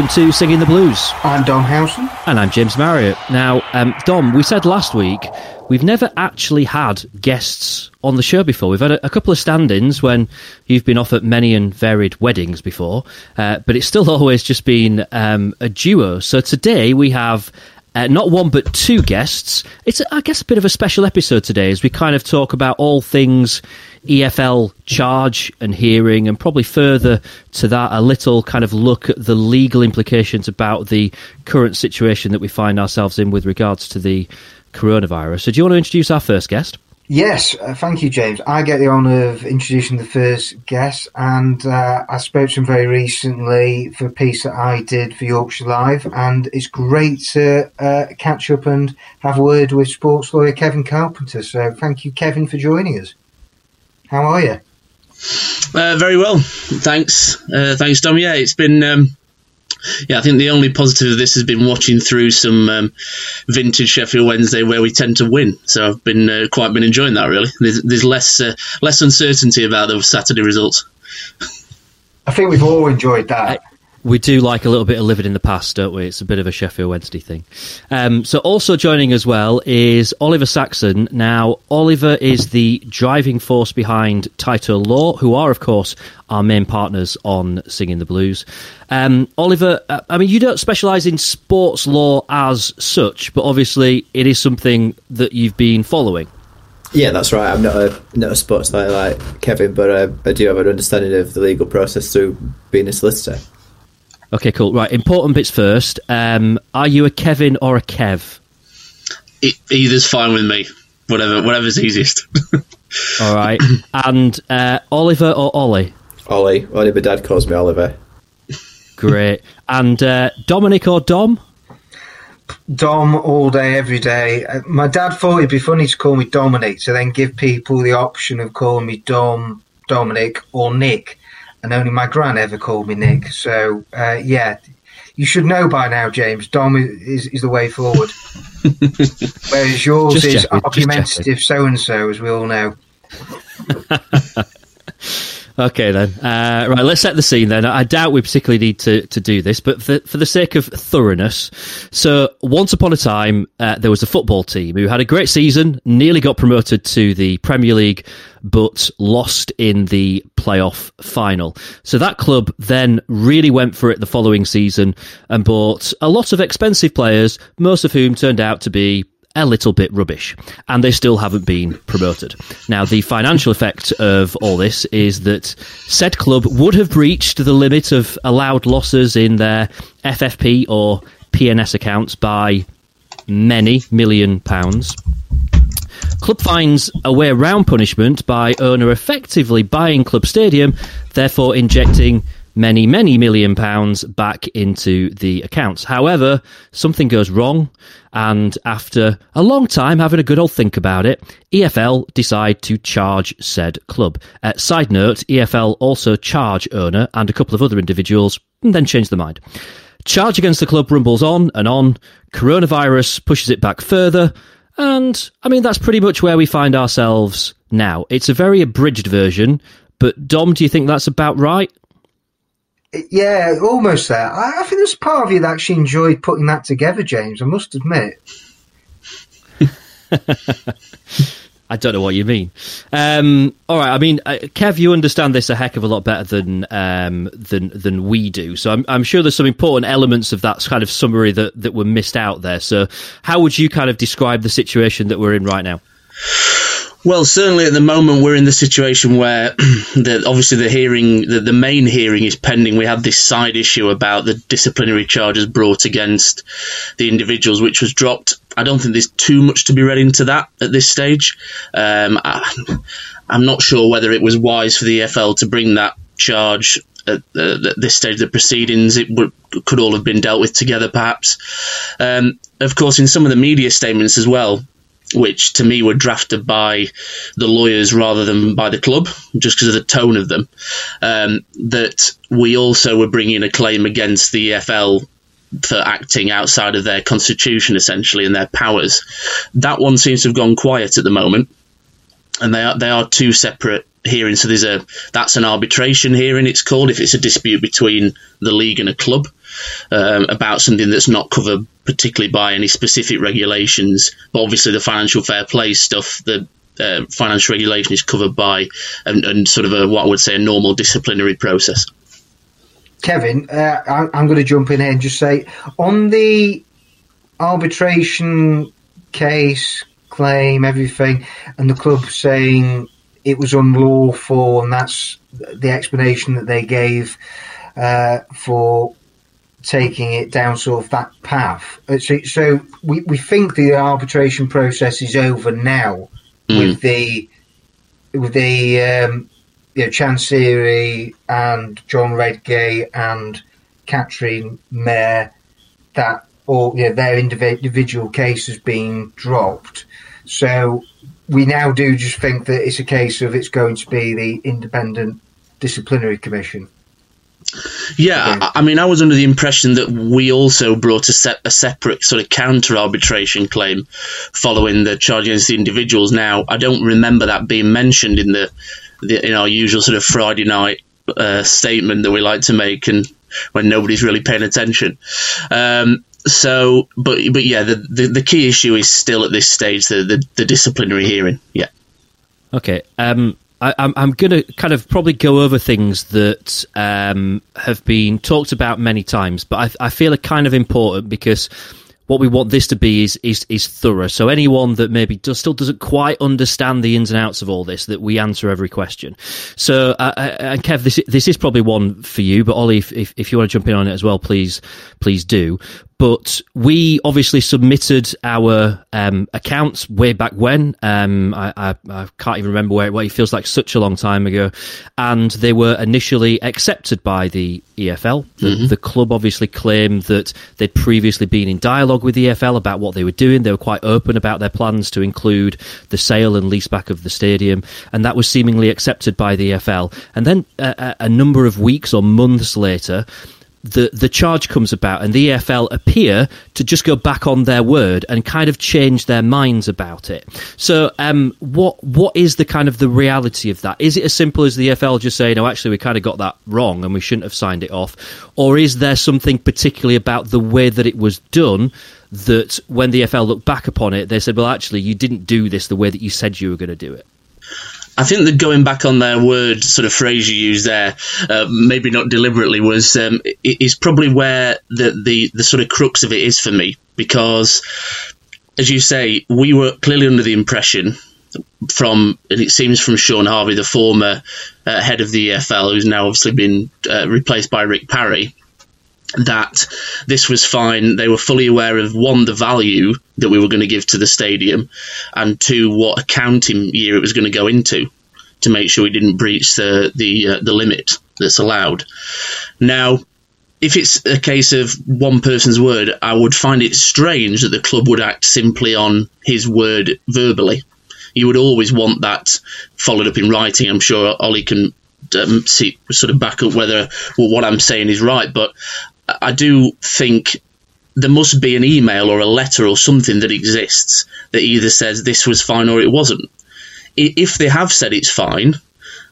welcome to Singing the Blues. I'm Dom Howson. And I'm James Marriott. Now, um, Dom, we said last week we've never actually had guests on the show before. We've had a, a couple of stand ins when you've been off at many and varied weddings before, uh, but it's still always just been um, a duo. So today we have uh, not one but two guests. It's, I guess, a bit of a special episode today as we kind of talk about all things EFL charge and hearing, and probably further to that, a little kind of look at the legal implications about the current situation that we find ourselves in with regards to the coronavirus. So, do you want to introduce our first guest? Yes, uh, thank you, James. I get the honour of introducing the first guest, and uh, I spoke to him very recently for a piece that I did for Yorkshire Live, and it's great to uh, catch up and have a word with sports lawyer Kevin Carpenter. So, thank you, Kevin, for joining us. How are you? Uh, very well, thanks. Uh, thanks, Dom. Yeah, it's been. Um, yeah, I think the only positive of this has been watching through some um, vintage Sheffield Wednesday where we tend to win. So I've been uh, quite been enjoying that. Really, there's, there's less uh, less uncertainty about the Saturday results. I think we've all enjoyed that we do like a little bit of living in the past, don't we? It's a bit of a Sheffield Wednesday thing. Um, so, also joining as well is Oliver Saxon. Now, Oliver is the driving force behind Tyto Law, who are, of course, our main partners on Singing the Blues. Um, Oliver, uh, I mean, you don't specialise in sports law as such, but obviously it is something that you've been following. Yeah, that's right. I'm not a not a sports lawyer like Kevin, but uh, I do have an understanding of the legal process through being a solicitor. Okay, cool. Right, important bits first. Um, are you a Kevin or a Kev? It, either's fine with me. Whatever, whatever's easiest. All right. And uh, Oliver or Ollie? Ollie. Only my dad calls me Oliver. Great. And uh, Dominic or Dom? Dom all day, every day. Uh, my dad thought it'd be funny to call me Dominic, so then give people the option of calling me Dom, Dominic, or Nick and only my gran ever called me Nick. So uh, yeah, you should know by now, James. Dom is, is the way forward, whereas yours just is argumentative so and so, as we all know. Okay, then. Uh, right, let's set the scene then. I doubt we particularly need to, to do this, but for, for the sake of thoroughness. So, once upon a time, uh, there was a football team who had a great season, nearly got promoted to the Premier League, but lost in the playoff final. So, that club then really went for it the following season and bought a lot of expensive players, most of whom turned out to be a little bit rubbish, and they still haven't been promoted. Now, the financial effect of all this is that said club would have breached the limit of allowed losses in their FFP or P&S accounts by many million pounds. Club finds a way around punishment by owner effectively buying Club Stadium, therefore injecting many, many million pounds back into the accounts. However, something goes wrong, and after a long time having a good old think about it, EFL decide to charge said club. Uh, side note, EFL also charge owner and a couple of other individuals, and then change their mind. Charge against the club rumbles on and on. Coronavirus pushes it back further. And I mean, that's pretty much where we find ourselves now. It's a very abridged version, but Dom, do you think that's about right? Yeah, almost there. I, I think there's part of you that actually enjoyed putting that together, James. I must admit. I don't know what you mean. Um, all right, I mean, uh, Kev, you understand this a heck of a lot better than um, than than we do. So I'm, I'm sure there's some important elements of that kind of summary that that were missed out there. So how would you kind of describe the situation that we're in right now? Well, certainly at the moment we're in the situation where the, obviously the hearing, the, the main hearing is pending. We have this side issue about the disciplinary charges brought against the individuals, which was dropped. I don't think there's too much to be read into that at this stage. Um, I, am not sure whether it was wise for the EFL to bring that charge at, uh, at this stage of the proceedings. It could all have been dealt with together, perhaps. Um, of course, in some of the media statements as well, which to me were drafted by the lawyers rather than by the club, just because of the tone of them. Um, that we also were bringing a claim against the EFL for acting outside of their constitution, essentially, and their powers. That one seems to have gone quiet at the moment, and they are they are two separate hearing. So there's a that's an arbitration hearing. It's called if it's a dispute between the league and a club um, about something that's not covered particularly by any specific regulations. But obviously, the financial fair play stuff, the uh, financial regulation is covered by and, and, sort of a what I would say a normal disciplinary process. Kevin, uh, I, I'm going to jump in here and just say on the arbitration case claim, everything, and the club saying it was unlawful, and that's the explanation that they gave uh, for taking it down sort of that path. Uh, so, so we, we think the arbitration process is over now mm. with the with the um, you know, and John Redgate and Katrien Meire that or you know, their individual cases being dropped. So we now do just think that it's a case of it's going to be the independent disciplinary commission. Yeah, I, I mean, I was under the impression that we also brought a, se- a separate sort of counter arbitration claim following the charge against the individuals. Now, I don't remember that being mentioned in the, the in our usual sort of Friday night uh, statement that we like to make, and when nobody's really paying attention. Um, so, but but yeah, the, the, the key issue is still at this stage the the, the disciplinary hearing. Yeah. Okay. Um, I, am I'm to kind of probably go over things that um, have been talked about many times, but I, I feel are kind of important because what we want this to be is is is thorough. So anyone that maybe does, still doesn't quite understand the ins and outs of all this, that we answer every question. So uh, uh and Kev, this this is probably one for you, but Ollie, if, if, if you want to jump in on it as well, please please do but we obviously submitted our um, accounts way back when. Um, I, I, I, can't even remember where, where it feels like such a long time ago, and they were initially accepted by the EFL. The, mm-hmm. the, club obviously claimed that they'd previously been in dialogue with the EFL about what they were doing. They were quite open about their plans to include the sale and leaseback of the stadium, and that was seemingly accepted by the EFL. And then a, a number of weeks or months later the the charge comes about and the EFL appear to just go back on their word and kind of change their minds about it. So, um, what what is the kind of the reality of that? Is it as simple as the EFL just saying, "No, actually, we kind of got that wrong and we shouldn't have signed it off," or is there something particularly about the way that it was done? That when the EFL looked back upon it, they said, "Well, actually, you didn't do this the way that you said you were going to do it." I think that going back on their word sort of phrase you used there, uh, maybe not deliberately, was um, is probably where the, the the sort of crux of it is for me. Because, as you say, we were clearly under the impression from and it seems from Shaun Harvey, the former uh, head of the EFL, who's now obviously been uh, replaced by Rick Parry, that this was fine. They were fully aware of one, the value that we were going to give to the stadium, and two, what accounting year it was going to go into to make sure we didn't breach the the uh, the limit that's allowed. Now, if it's a case of one person's word, I would find it strange that the club would act simply on his word verbally. You would always want that followed up in writing. I'm sure Ollie can um, see, sort of back up whether well, what I'm saying is right, but I do think there must be an email or a letter or something that exists that either says this was fine or it wasn't. If they have said it's fine,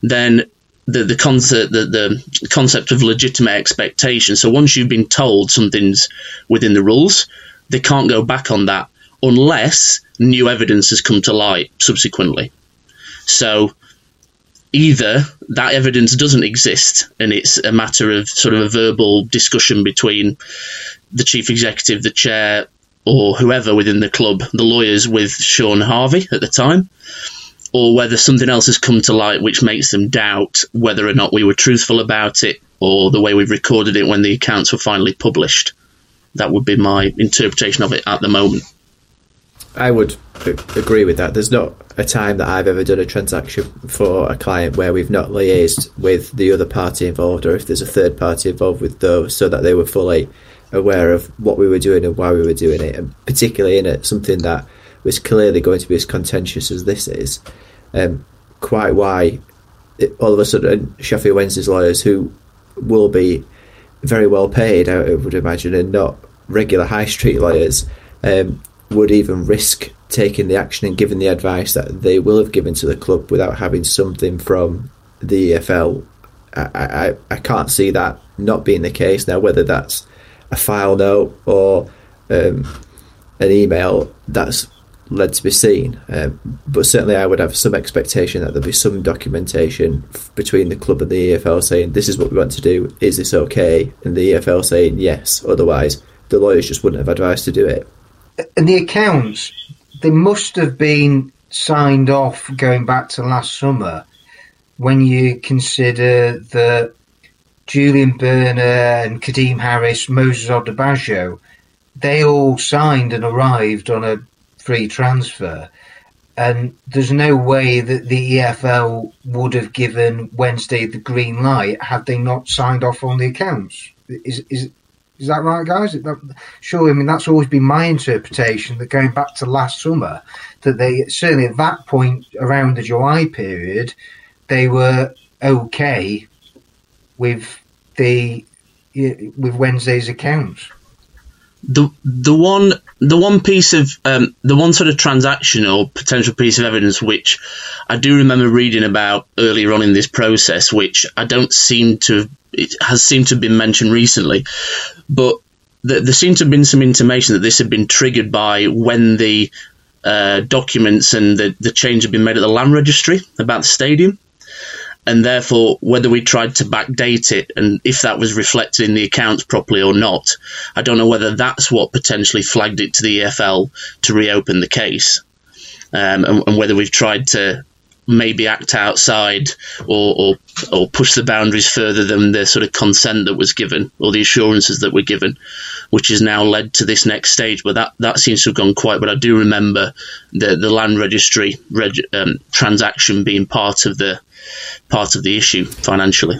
then the the concept the, the concept of legitimate expectation. So once you've been told something's within the rules, they can't go back on that unless new evidence has come to light subsequently. So either that evidence doesn't exist and it's a matter of sort of a verbal discussion between the chief executive, the chair, or whoever within the club, the lawyers with Shaun Harvey at the time, or whether something else has come to light which makes them doubt whether or not we were truthful about it or the way we've recorded it when the accounts were finally published. That would be my interpretation of it at the moment. I would agree with that. There's not a time that I've ever done a transaction for a client where we've not liaised with the other party involved, or if there's a third party involved with those, so that they were fully aware of what we were doing and why we were doing it, and particularly in it something that was clearly going to be as contentious as this is. Um, quite why it, all of a sudden Sheffield Wednesday's lawyers, who will be very well paid, I would imagine, and not regular high street lawyers, um, would even risk taking the action and giving the advice that they will have given to the club without having something from the EFL. I, I, I can't see that not being the case now. Whether that's a file note or um, an email, that's led to be seen. Um, but certainly, I would have some expectation that there'll be some documentation f- between the club and the EFL saying this is what we want to do. Is this okay? And the EFL saying yes. Otherwise, the lawyers just wouldn't have advised to do it. And the accounts, they must have been signed off going back to last summer. When you consider that Julian Börner and Kadeem Harris, Moses Odubajo, they all signed and arrived on a free transfer. And there's no way that the EFL would have given Wednesday the green light had they not signed off on the accounts. Is is is that right, guys? Sure. I mean, that's always been my interpretation. That going back to last summer, that they certainly at that point around the July period, they were okay with the with Wednesday's accounts the the one the one piece of um, the one sort of transaction or potential piece of evidence which I do remember reading about earlier on in this process, which I don't seem to it has seemed to have been mentioned recently, but the, there seemed to have been some intimation that this had been triggered by when the uh, documents and the, the change had been made at the land registry about the stadium and therefore whether we tried to backdate it and if that was reflected in the accounts properly or not, I don't know whether that's what potentially flagged it to the EFL to reopen the case, um, and, and, whether we've tried to maybe act outside or, or or push the boundaries further than the sort of consent that was given or the assurances that were given, which has now led to this next stage. But that, that seems to have gone quite. But I do remember the the land registry reg, um, transaction being part of the part of the issue financially.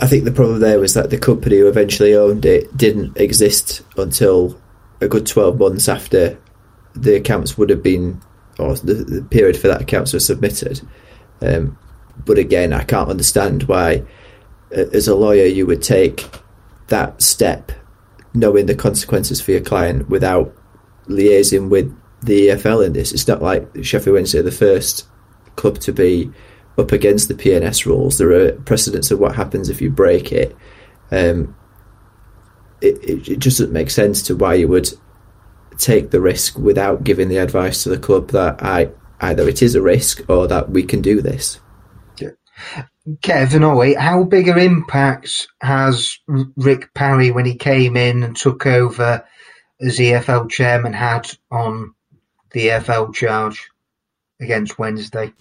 I think the problem there was that the company who eventually owned it didn't exist until a good 12 months after the accounts would have been, or the, the period for that accounts was submitted. Um, but again, I can't understand why, as a lawyer, you would take that step knowing the consequences for your client without liaising with the EFL in this. It's not like Sheffield Wednesday, the first club to be up against the P&S rules. There are precedents of what happens if you break it. Um, it, it, it just doesn't make sense to why you would take the risk without giving the advice to the club that I either it is a risk or that we can do this. Kevin Ollie, how big an impact has Rick Parry when he came in and took over as EFL chairman had on the EFL charge against Wednesday?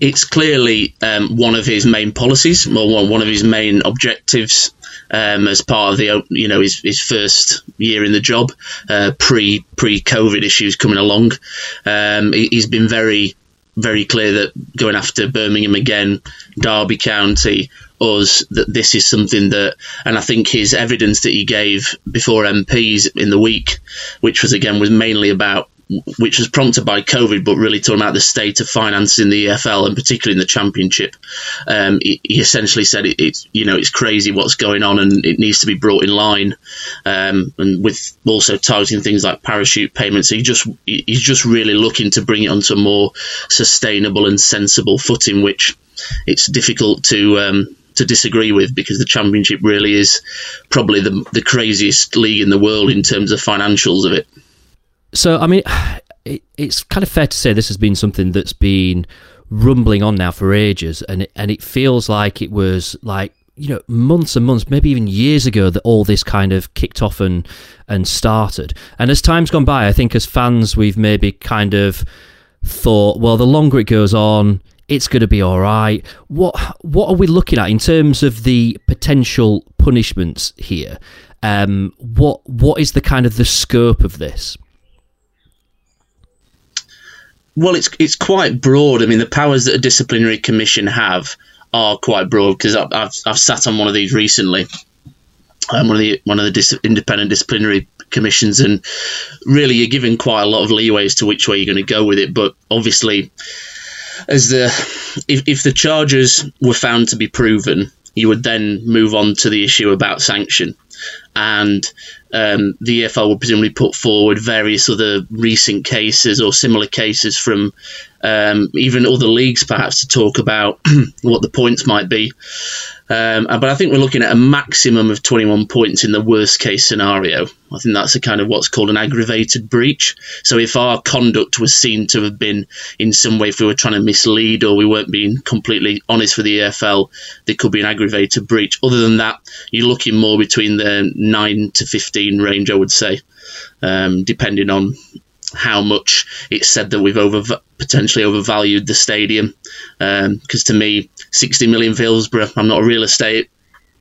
It's clearly um, one of his main policies, or one of his main objectives um, as part of the you know his, his first year in the job, uh, pre pre COVID issues coming along. Um, he, has been very very clear that going after Birmingham again, Derby County, us, that this is something that, and I think his evidence that he gave before MPs in the week, which was again was mainly about which was prompted by COVID, but really talking about the state of finance in the EFL and particularly in the Championship. Um, he, he, essentially said it, it's you know it's crazy what's going on and it needs to be brought in line. Um, and with also targeting things like parachute payments, he just he's just really looking to bring it onto a more sustainable and sensible footing, which it's difficult to. Um, to disagree with because the championship really is probably the the craziest league in the world in terms of financials of it. So, I mean, it, it's kind of fair to say this has been something that's been rumbling on now for ages, and it, and it feels like it was like you know months and months, maybe even years ago that all this kind of kicked off and and started. And as time's gone by, I think as fans we've maybe kind of thought, well, the longer it goes on, it's going to be all right. What what are we looking at in terms of the potential punishments here? Um, what what is the kind of the scope of this? Well, it's it's quite broad. I mean, the powers that a disciplinary commission have are quite broad because I've, I've, I've sat on one of these recently. Um, one of the one of the dis- independent disciplinary commissions, and really you're given quite a lot of leeway as to which way you're going to go with it. But obviously, as the if, if the charges were found to be proven, you would then move on to the issue about sanction. and um, the EFL will presumably put forward various other recent cases or similar cases from um, even other leagues, perhaps, to talk about what the points might be. Um, but I think we're looking at a maximum of 21 points in the worst case scenario. I think that's a kind of what's called an aggravated breach. So if our conduct was seen to have been in some way, if we were trying to mislead or we weren't being completely honest with the EFL, there could be an aggravated breach. Other than that, you're looking more between the 9 to 15 range, I would say, um, depending on how much it's said that we've over potentially overvalued the stadium. Because um, to me, 60 million for Hillsborough, I'm not a real estate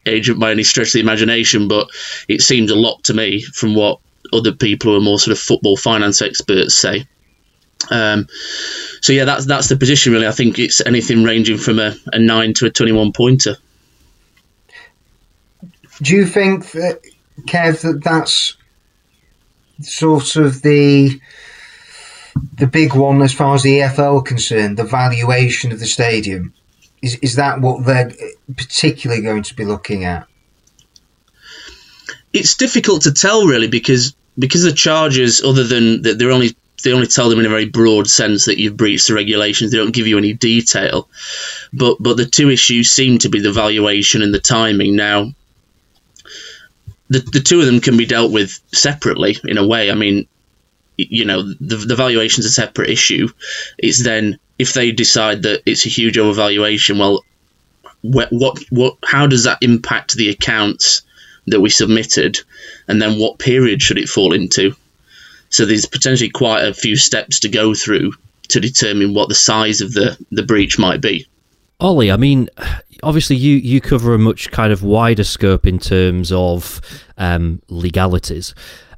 agent by any stretch of the imagination, but it seems a lot to me from what other people who are more sort of football finance experts say. Um, so yeah, that's that's the position really. I think it's anything ranging from a, a nine to a twenty-one pointer. Do you think that Kev that that's sort of the the big one as far as the EFL concerned, the valuation of the stadium. Is is that what they're particularly going to be looking at? It's difficult to tell really because because the charges, other than that, they're only they only tell them in a very broad sense that you've breached the regulations. They don't give you any detail. But but the two issues seem to be the valuation and the timing. Now, the the two of them can be dealt with separately in a way. I mean, you know, the, the valuation is a separate issue. It's then if they decide that it's a huge overvaluation, well, what, what, what, how does that impact the accounts that we submitted, and then what period should it fall into? So there's potentially quite a few steps to go through to determine what the size of the, the breach might be. Ollie, I mean, obviously you, you cover a much kind of wider scope in terms of um, legalities.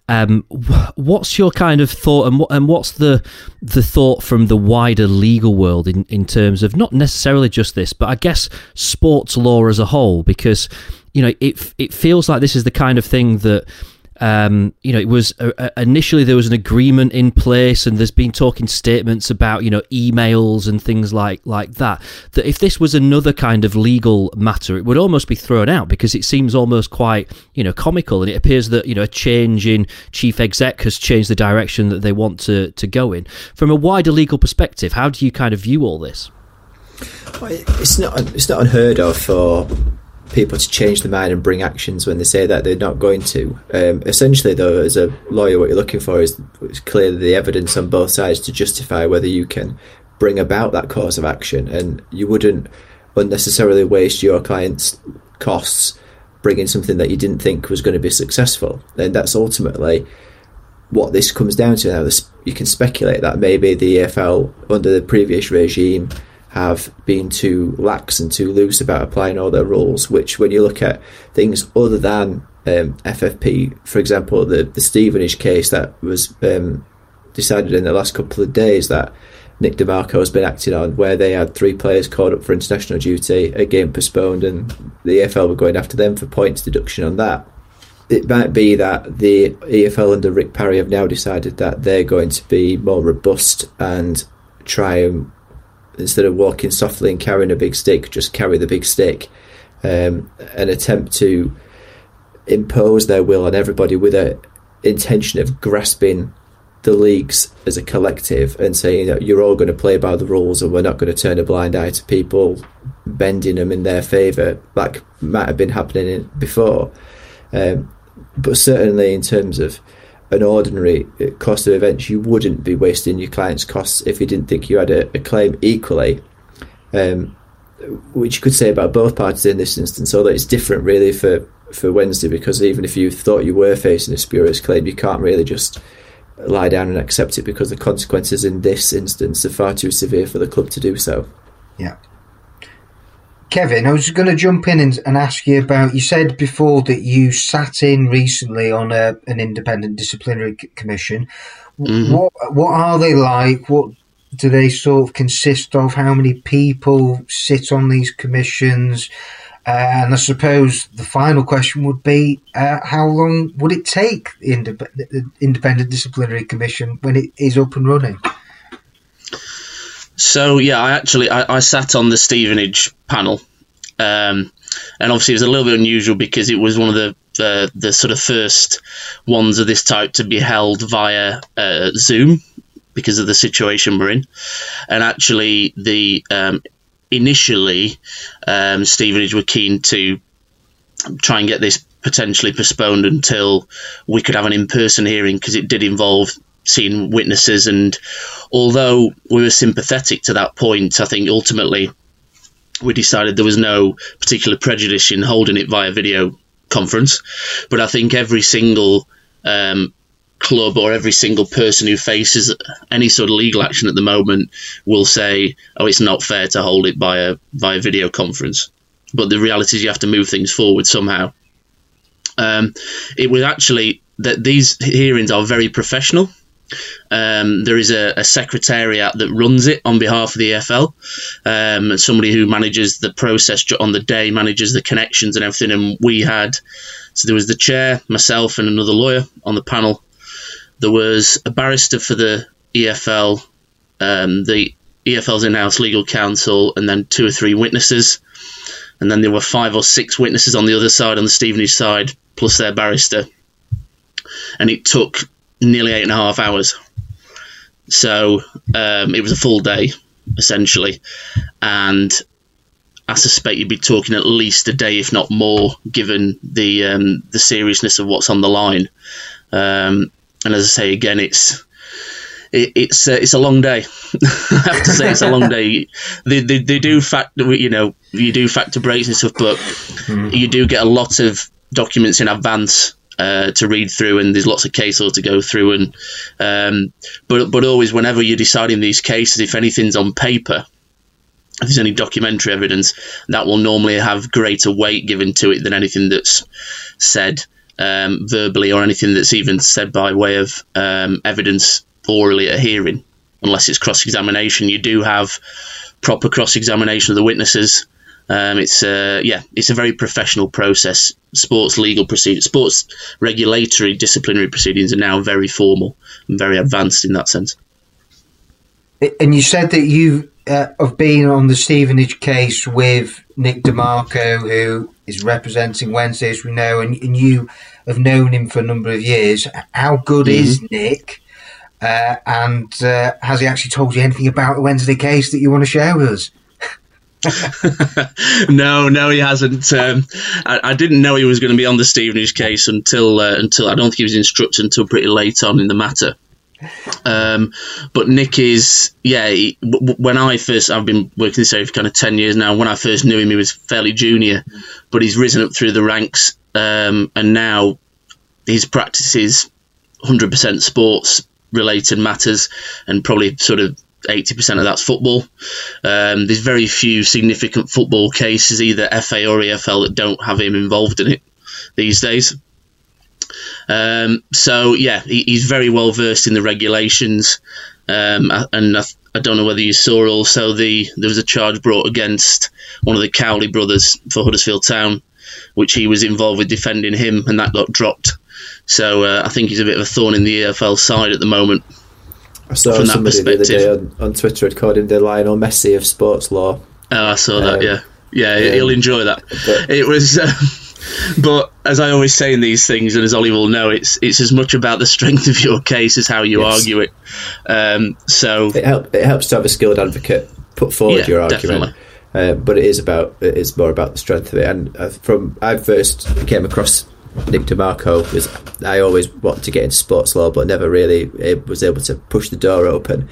Um, what's your kind of thought, and, and what's the the thought from the wider legal world in, in terms of not necessarily just this, but I guess sports law as a whole? Because you know it it feels like this is the kind of thing that um, you know, it was uh, uh, initially there was an agreement in place, and there's been talking statements about you know emails and things like like that. That if this was another kind of legal matter, it would almost be thrown out because it seems almost quite you know comical, and it appears that you know a change in chief exec has changed the direction that they want to to go in. From a wider legal perspective, how do you kind of view all this? Well, it's not it's not unheard of for people to change their mind and bring actions when they say that they're not going to. Um, essentially, though, as a lawyer, what you're looking for is clearly the evidence on both sides to justify whether you can bring about that cause of action, and you wouldn't unnecessarily waste your client's costs bringing something that you didn't think was going to be successful. And that's ultimately what this comes down to. Now, you can speculate that maybe the EFL under the previous regime have been too lax and too loose about applying all their rules, which when you look at things other than um, FFP, for example, the, the Stevenage case that was um, decided in the last couple of days that Nick De Marco has been acting on, where they had three players called up for international duty, a game postponed, and the EFL were going after them for points deduction on that. It might be that the EFL under Rick Parry have now decided that they're going to be more robust and try and instead of walking softly and carrying a big stick, just carry the big stick um, and attempt to impose their will on everybody with a intention of grasping the leagues as a collective and saying that you're all going to play by the rules and we're not going to turn a blind eye to people bending them in their favour like might have been happening before. Um, but certainly in terms of an ordinary uh, cost of events, you wouldn't be wasting your client's costs if you didn't think you had a, a claim equally. Um, which you could say about both parties in this instance, although it's different really for, for Wednesday because even if you thought you were facing a spurious claim, you can't really just lie down and accept it because the consequences in this instance are far too severe for the club to do so. Yeah. Kevin, I was going to jump in and, and, ask you about. You said before that you sat in recently on a, an independent disciplinary commission. Mm-hmm. What what are they like? What do they sort of consist of? How many people sit on these commissions? Uh, and I suppose the final question would be: uh, How long would it take the, indep- the independent disciplinary commission when it is up and running? So yeah, I actually I, I sat on the Stevenage panel, Um, and obviously, it was a little bit unusual because it was one of the the, the sort of first ones of this type to be held via uh, Zoom because of the situation we're in. And actually, the um, initially um, Stevenage were keen to try and get this potentially postponed until we could have an in-person hearing because it did involve seeing witnesses and although we were sympathetic to that point i think ultimately we decided there was no particular prejudice in holding it via video conference. But i think every single um, club or every single person who faces any sort of legal action at the moment will say oh it's not fair to hold it by via via video conference. But the reality is you have to move things forward somehow. Um, it was actually that these hearings are very professional. Um, there is a, a, secretariat that runs it on behalf of the EFL, um, somebody who manages the process on the day, manages the connections and everything. And we had, so there was the chair, myself, and another lawyer on the panel. There was a barrister for the EFL, um, the EFL's in-house legal counsel, and then two or three witnesses. And then there were five or six witnesses on the other side, on the Stevenage side, plus their barrister, and it took nearly eight and a half hours. So um, it was a full day, essentially, and I suspect you'd be talking at least a day, if not more, given the um, the seriousness of what's on the line. Um, and as I say again, it's it, it's uh, it's a long day. I have to say it's a long day. They, they, they do factor, you know, you do factor breaks and stuff, but mm. you do get a lot of documents in advance uh, to read through, and there's lots of case law to go through. And um, but but always, whenever you're deciding these cases, if anything's on paper, if there's any documentary evidence, that will normally have greater weight given to it than anything that's said um, verbally or anything that's even said by way of um, evidence orally at a hearing, unless it's cross examination. You do have proper cross examination of the witnesses. Um, it's uh, yeah, it's a very professional process. Sports legal proceedings, sports regulatory disciplinary proceedings are now very formal and very advanced in that sense. And you said that you uh, have been on the Stevenage case with Nick De Marco, who is representing Wednesday, as we know, and, and you have known him for a number of years. How good mm-hmm. is Nick? Uh, and uh, has he actually told you anything about the Wednesday case that you want to share with us? no, no, he hasn't. Um, I, I, didn't know he was going to be on the Stevenage case until uh, until I don't think he was instructed until pretty late on in the matter. Um, but Nick is, yeah. He, when I first, I've been working this area for kind of ten years now. When I first knew him, he was fairly junior, but he's risen up through the ranks, um, and now his practice is 100% sports related matters and probably sort of 80% of that's football. Um, there's very few significant football cases, either FA or EFL, that don't have him involved in it these days. Um, so, yeah, he, he's very well versed in the regulations. Um, and I, I, don't know whether you saw also the there was a charge brought against one of the Cowley brothers for Huddersfield Town, which he was involved with defending him, and that got dropped. So uh, I think he's a bit of a thorn in the EFL side at the moment. I saw somebody the other day on, on Twitter had called him the Lionel Messi of sports law. Oh, I saw that. Um, yeah, yeah, um, he'll enjoy that. But, it was. Uh, but as I always say in these things, and as Ollie will know, it's it's as much about the strength of your case as how you yes. argue it. Um, so it, help, it helps to have a skilled advocate put forward yeah, your argument. Uh, but it is about it is more about the strength of it. And uh, from I first came across Nick De Marco was I always wanted to get into sports law, but never really was able to push the door open.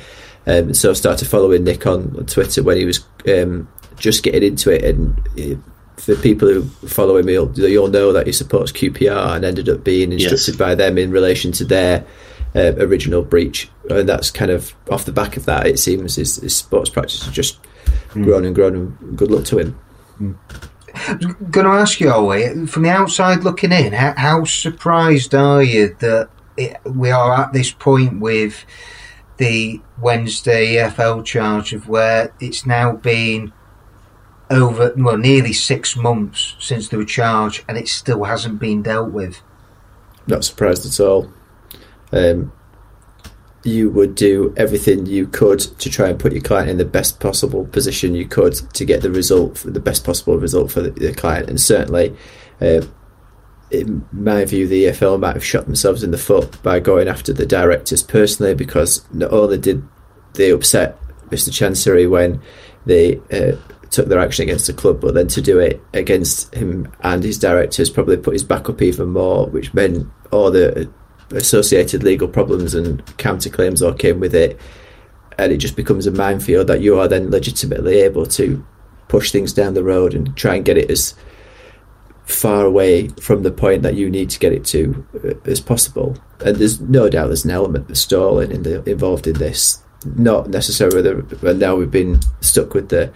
Um, so I started following Nick on, Twitter when he was um, just getting into it. And uh, for people who follow him, you'll, you'll know that he supports QPR and ended up being instructed yes. by them in relation to their uh, original breach. And that's kind of off the back of that. It seems his, his sports practice has just mm. grown and grown. And good luck to him. Mm going to ask you, from the outside looking in, how, how surprised are you that it, we are at this point with the Wednesday EFL charge of where it's now been over, well, nearly six months since they were charged and it still hasn't been dealt with? Not surprised at all. Um, you would do everything you could to try and put your client in the best possible position you could to get the result, the best possible result for the, the client. And certainly, uh, in my view, the EFL might have shot themselves in the foot by going after the directors personally because not only did they upset Mr. Chansiri when they uh, took their action against the club, but then to do it against him and his directors probably put his back up even more, which meant all the associated legal problems and counterclaims all came with it. And it just becomes a minefield that you are then legitimately able to push things down the road and try and get it as far away from the point that you need to get it to uh, as possible. And there's no doubt there's an element of stalling in the, involved in this. Not necessarily, the, now we've been stuck with the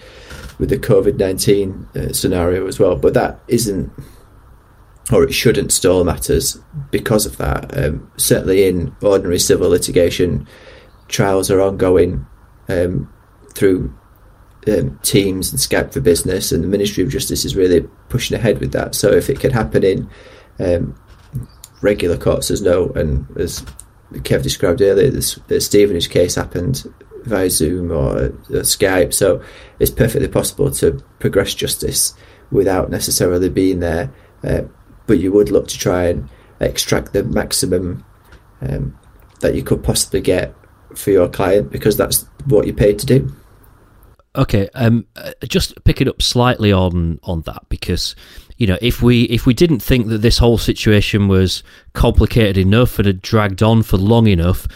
with the COVID nineteen uh, scenario as well, but that isn't or it shouldn't stall matters because of that. Um, certainly, in ordinary civil litigation, trials are ongoing um, through um, teams and Skype for Business, and the Ministry of Justice is really pushing ahead with that. So, if it can happen in um, regular courts, as no, and as Kev described earlier, this, the Stevenage case happened via Zoom or uh, Skype, so it's perfectly possible to progress justice without necessarily being there. Uh, but you would look to try and extract the maximum um, that you could possibly get for your client because that's what you're paid to do. Okay, um, uh, just picking up slightly on on that because you know if we if we didn't think that this whole situation was complicated enough and had dragged on for long enough,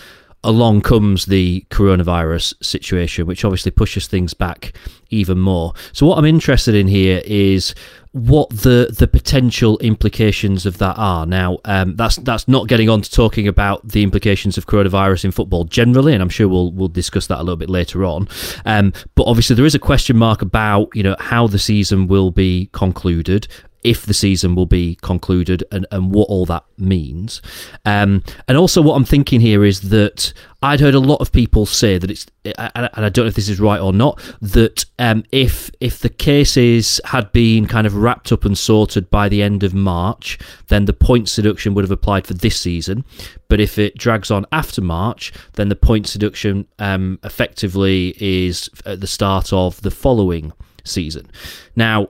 along comes the coronavirus situation, which obviously pushes things back even more. So what I'm interested in here is what the the potential implications of that are. Now, um, that's that's not getting on to talking about the implications of coronavirus in football generally, and I'm sure we'll we'll discuss that a little bit later on. Um, but obviously, there is a question mark about you know how the season will be concluded if the season will be concluded and, and what all that means. Um, and also, what I'm thinking here is that I'd heard a lot of people say that it's, and I don't know if this is right or not, that um, if if the cases had been kind of wrapped up and sorted by the end of March, then the points deduction would have applied for this season. But if it drags on after March, then the points deduction um, effectively is at the start of the following season. Now,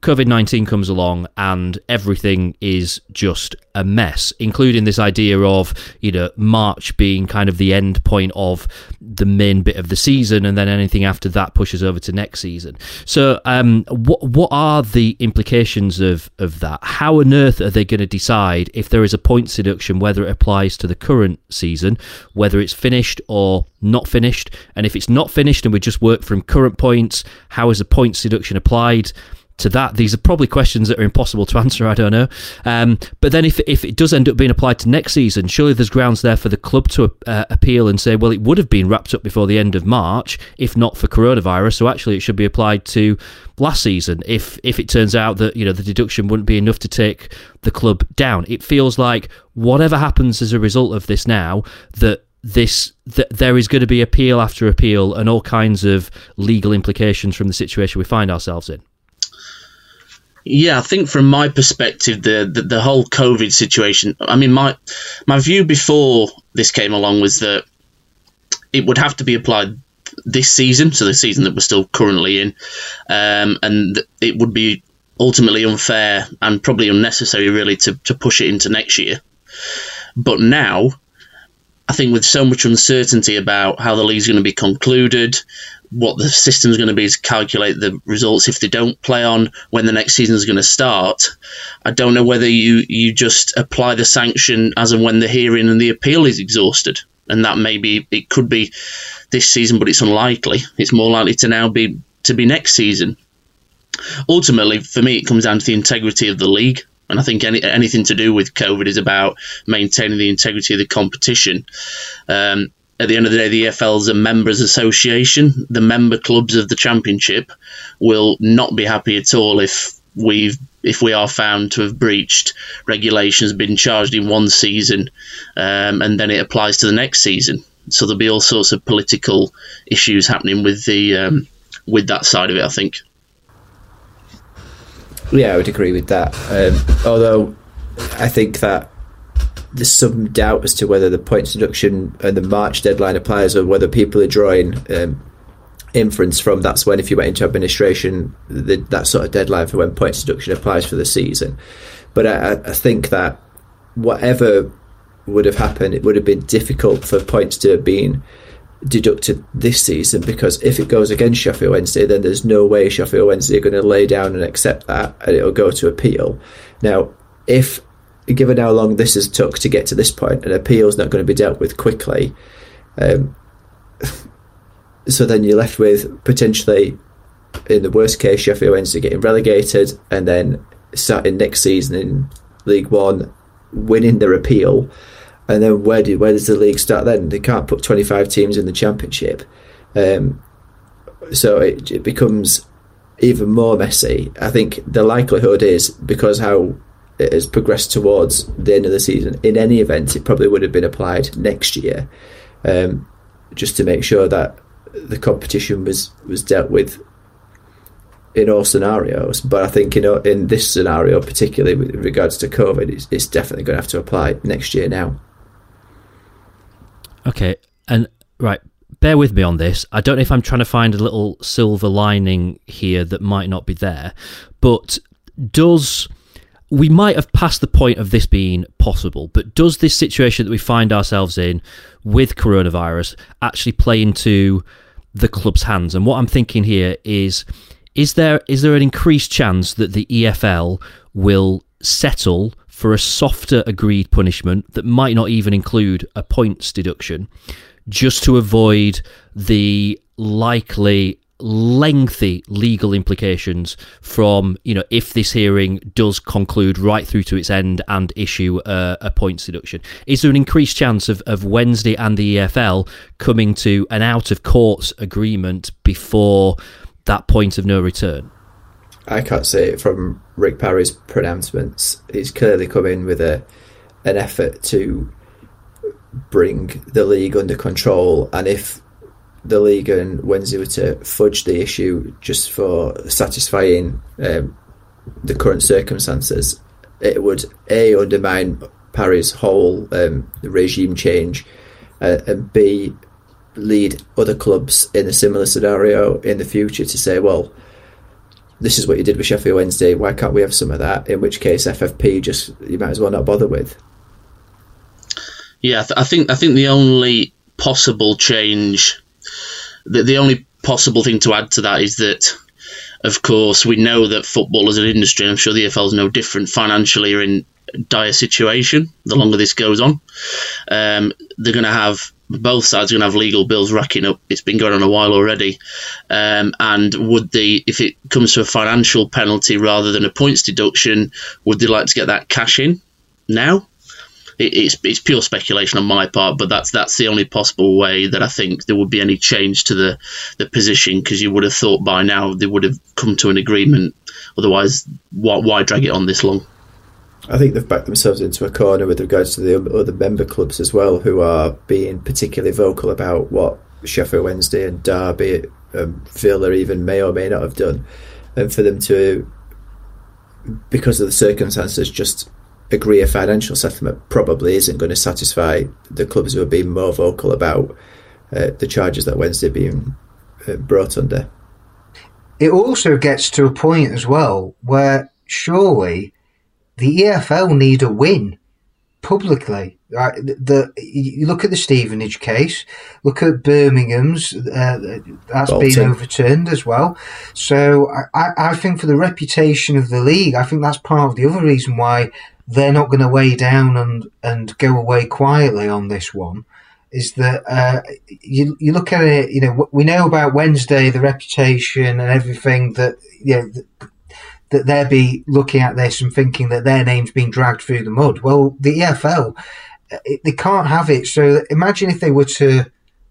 COVID 19 comes along and everything is just a mess, including this idea of, you know, March being kind of the end point of the main bit of the season, and then anything after that pushes over to next season. So, um, what, what are the implications of, of that? How on earth are they going to decide if there is a point deduction, whether it applies to the current season, whether it's finished or not finished? And if it's not finished and we just work from current points, how is a points deduction applied? To that. These are probably questions that are impossible to answer. I don't know. Um, but then, if if it does end up being applied to next season, surely there's grounds there for the club to uh, appeal and say, well, it would have been wrapped up before the end of March if not for coronavirus. So actually, it should be applied to last season if if it turns out that you know the deduction wouldn't be enough to take the club down. It feels like whatever happens as a result of this now that this that there is going to be appeal after appeal and all kinds of legal implications from the situation we find ourselves in. Yeah, I think from my perspective, the, the, the whole COVID situation. I mean, my my view before this came along was that it would have to be applied this season, so the season that we're still currently in, um, and it would be ultimately unfair and probably unnecessary, really, to to push it into next year. But now, I think with so much uncertainty about how the league's going to be concluded, what the system's going to be to calculate the results if they don't play on when the next season is going to start. I don't know whether you, you just apply the sanction as and when the hearing and the appeal is exhausted. And that maybe it could be this season, but it's unlikely. It's more likely to now be to be next season. Ultimately, for me, it comes down to the integrity of the league. And I think any, anything to do with COVID is about maintaining the integrity of the competition. Um, at the end of the day, the EFL is a members association. The member clubs of the championship will not be happy at all if we've if we are found to have breached regulations, been charged in one season, um, and then it applies to the next season. So there'll be all sorts of political issues happening with the um, with that side of it. I think. Yeah, I would agree with that. Um, although I think that there's some doubt as to whether the points deduction and the March deadline applies, or whether people are drawing um, inference from that's when, if you went into administration, the, that sort of deadline for when points deduction applies for the season. But I, I think that whatever would have happened, it would have been difficult for points to have been deducted this season because if it goes against Sheffield Wednesday, then there's no way Sheffield Wednesday are going to lay down and accept that, and it'll go to appeal. Now, if given how long this has took to get to this point, an appeal is not going to be dealt with quickly. Um, so then you're left with potentially, in the worst case, Sheffield Wednesday getting relegated, and then starting next season in League One, winning their appeal, and then where do where does the league start? Then they can't put 25 teams in the Championship, um, so it, it becomes even more messy. I think the likelihood is because how it has progressed towards the end of the season. In any event, it probably would have been applied next year, um, just to make sure that the competition was was dealt with in all scenarios. But I think you know in this scenario, particularly with regards to COVID, it's, it's definitely going to have to apply next year now. Okay, and right, bear with me on this. I don't know if I'm trying to find a little silver lining here that might not be there, but does we might have passed the point of this being possible, but does this situation that we find ourselves in with coronavirus actually play into the club's hands? And what I'm thinking here is is there is there an increased chance that the EFL will settle for a softer agreed punishment that might not even include a points deduction just to avoid the likely lengthy legal implications from you know if this hearing does conclude right through to its end and issue a, a points deduction. Is there an increased chance of, of wednesday and the efl coming to an out of court agreement before that point of no return i can't say it from rick parry's pronouncements. He's clearly come in with a an effort to bring the league under control. And if the league and Wednesday were to fudge the issue just for satisfying um, the current circumstances, it would a undermine Parry's whole um, regime change, uh, and b lead other clubs in a similar scenario in the future to say, well, this is what you did with Sheffield Wednesday. Why can't we have some of that? In which case, FFP just you might as well not bother with. Yeah, I think I think the only possible change the, the only possible thing to add to that is that, of course, we know that football as an industry, and I'm sure the EFL is no different financially, in dire situation the longer this goes on. Um, they're going to have both sides are going to have legal bills racking up. It's been going on a while already. Um, and would they, if it comes to a financial penalty rather than a points deduction, would they like to get that cash in now? it, it's it's pure speculation on my part, but that's that's the only possible way that I think there would be any change to the the position because you would have thought by now they would have come to an agreement. Otherwise, why, why drag it on this long? I think they've backed themselves into a corner with regards to the other member clubs as well, who are being particularly vocal about what Sheffield Wednesday and Derby um, they even may or may not have done, and for them to, because of the circumstances, just agree a financial settlement probably isn't going to satisfy the clubs who are being more vocal about uh, the charges that Wednesday being uh, brought under. It also gets to a point as well where surely the EFL need a win publicly. Right? The, you look at the Stevenage case, look at Birmingham's, uh, that's Bolton. been overturned as well. So I, I think for the reputation of the league, I think that's part of the other reason why they're not going to weigh down and, and go away quietly on this one is that uh, you you look at it, you know, we know about Wednesday, the reputation and everything that you know that, they'll be looking at this and thinking that their name's being dragged through the mud. Well, the EFL, it, eh, they can't have it. So imagine if they were to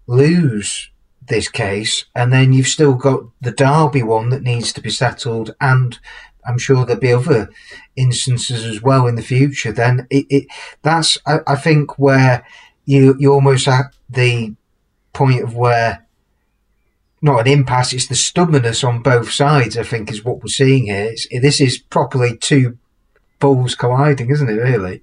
lose this case, and then you've still got the Derby one that needs to be settled, and I'm sure there'll be other instances as well in the future. Then it, it that's I, I, think where you you almost at the point of where not an impasse, it's the stubbornness on both sides. I think is what we're seeing here. It's, this is properly two bulls colliding, isn't it? Really.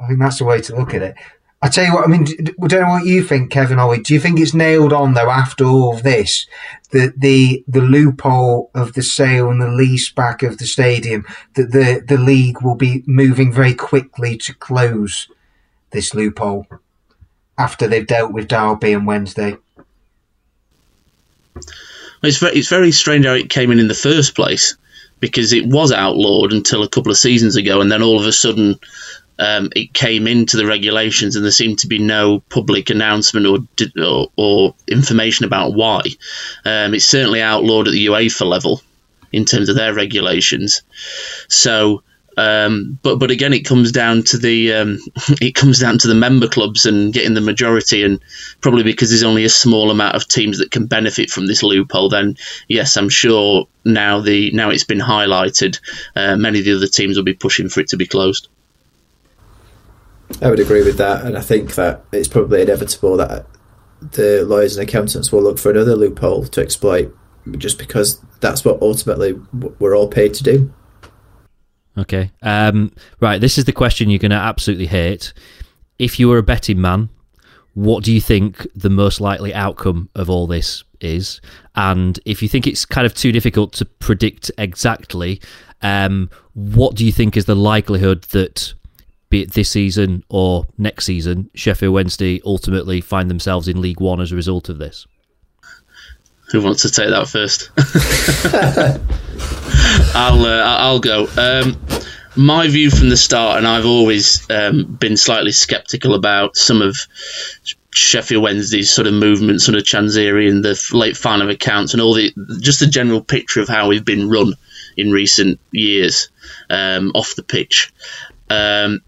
I think that's the way to look at it. I tell you what, I mean, I don't know what you think, Kevin Ollie. Do you think it's nailed on though after all of this that the the loophole of the sale and the lease back of the stadium that the the league will be moving very quickly to close this loophole after they've dealt with Derby and Wednesday? It's very, it's very strange how it came in in the first place because it was outlawed until a couple of seasons ago, and then all of a sudden um, it came into the regulations, and there seemed to be no public announcement or or, or information about why. Um, it's certainly outlawed at the UEFA level in terms of their regulations. So, um, but but again, it comes down to the um, it comes down to the member clubs and getting the majority, and probably because there's only a small amount of teams that can benefit from this loophole. Then yes, I'm sure now the now it's been highlighted, uh, many of the other teams will be pushing for it to be closed. I would agree with that, and I think that it's probably inevitable that the lawyers and accountants will look for another loophole to exploit, just because that's what ultimately we're all paid to do. Okay, um, right. This is the question you're going to absolutely hate. If you were a betting man, what do you think the most likely outcome of all this is? And if you think it's kind of too difficult to predict exactly, um, what do you think is the likelihood that be it this season or next season, Sheffield Wednesday ultimately find themselves in League One as a result of this? Who wants to take that first? I'll uh, I'll go. Um, my view from the start, and I've always um, been slightly sceptical about some of Sheffield Wednesday's sort of movements under Chansiri and the late final accounts and all the just the general picture of how we've been run in recent years um, off the pitch. Um,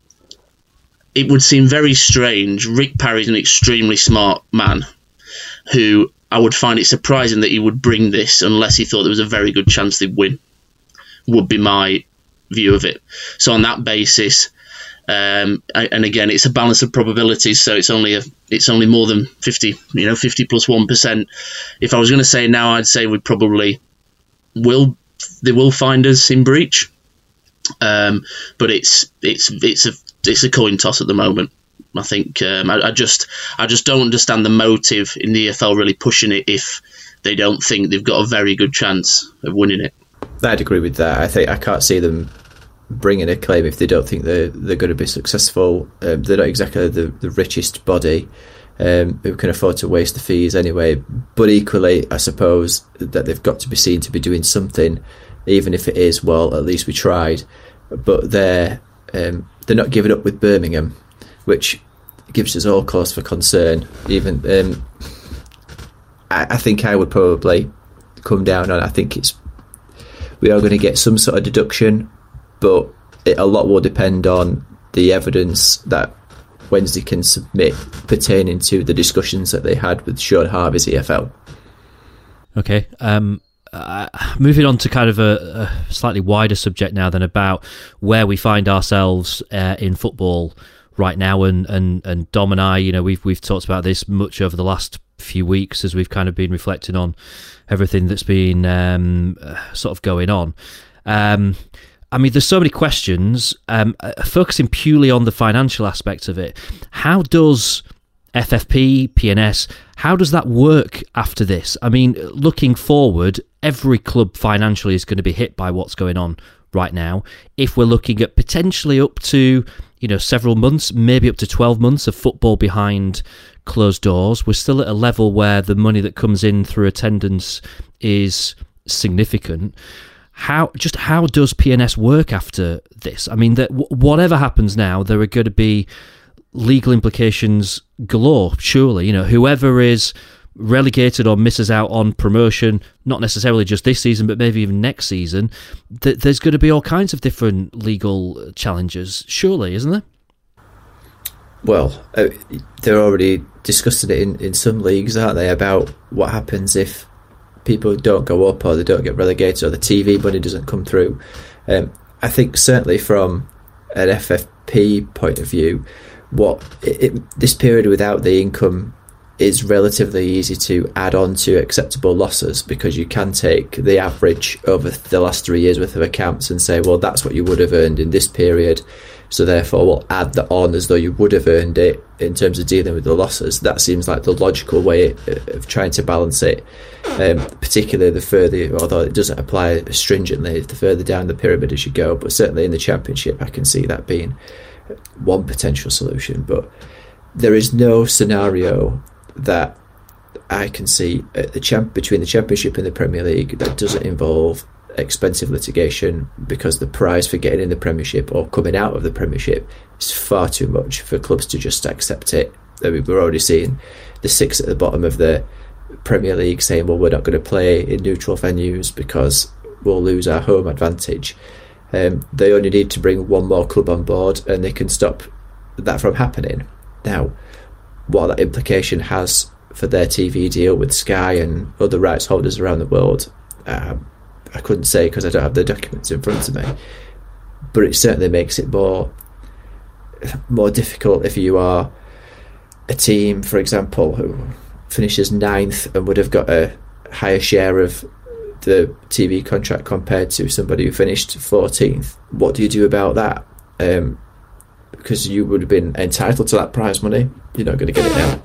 it would seem very strange. Rick Parry's an extremely smart man who I would find it surprising that he would bring this unless he thought there was a very good chance they'd win, would be my view of it. So, on that basis, um, and again, it's a balance of probabilities, so it's only a it's only more than fifty, you know, fifty plus one percent. If I was going to say now, I'd say we probably will they will find us in breach, um, but it's it's it's a it's a coin toss at the moment. I think um, I, I, just I just don't understand the motive in the EFL really pushing it if they don't think they've got a very good chance of winning it. I'd agree with that. I think I can't see them bringing a claim if they don't think they're they're going to be successful. Um, they're not exactly the, the richest body um, who can afford to waste the fees anyway. But equally, I suppose that they've got to be seen to be doing something, even if it is well. At least we tried. But they're um, they're not giving up with Birmingham, which gives us all cause for concern. Even um, I, I, think I would probably come down on. I think it's we are going to get some sort of deduction, but it, a lot will depend on the evidence that Wednesday can submit pertaining to the discussions that they had with Shaun Harvey's EFL. Okay. Um, uh, moving on to kind of a, a, slightly wider subject now than about where we find ourselves uh, in football right now, and and and Dom and I, you know, we've we've talked about this much over the last few weeks as we've kind of been reflecting on everything that's been um, uh, sort of going on. Um, I mean, there's so many questions. Um, uh, focusing purely on the financial aspect of it, how does FFP, P&S, how does that work after this? I mean, looking forward, every club financially is going to be hit by what's going on right now. If we're looking at potentially up to, you know, several months, maybe up to 12 months of football behind closed doors, we're still at a level where the money that comes in through attendance is significant. How just how does P&S work after this? I mean, that whatever happens now, there are going to be legal implications galore, surely. You know, whoever is relegated or misses out on promotion, not necessarily just this season, but maybe even next season, th- there's going to be all kinds of different legal challenges, surely, isn't there? Well, uh, they're already discussing it in, in some leagues, aren't they, about what happens if people don't go up or they don't get relegated or the TV money doesn't come through. Um, I think certainly from an FFP point of view, what it, it, this period without the income is relatively easy to add on to acceptable losses because you can take the average over the last three years worth of accounts and say, well, that's what you would have earned in this period. So therefore, we'll add that on as though you would have earned it in terms of dealing with the losses. That seems like the logical way of trying to balance it. Um, particularly the further, although it doesn't apply stringently, the further down the pyramid as you go. But certainly in the championship, I can see that being one potential solution. But there is no scenario that I can see the champ between the championship and the Premier League that doesn't involve expensive litigation because the prize for getting in the Premiership or coming out of the Premiership is far too much for clubs to just accept it. I mean, we're already seeing the six at the bottom of the Premier League saying, well, we're not going to play in neutral venues because we'll lose our home advantage. Um, they only need to bring one more club on board and they can stop that from happening. Now, what that implication has for their TV deal with Sky and other rights holders around the world, um, I couldn't say because I don't have the documents in front of me. But it certainly makes it more more difficult if you are a team, for example, who finishes ninth and would have got a higher share of the TV contract compared to somebody who finished 14th. What do you do about that? Um, because you would have been entitled to that prize money. You're not going to get it now.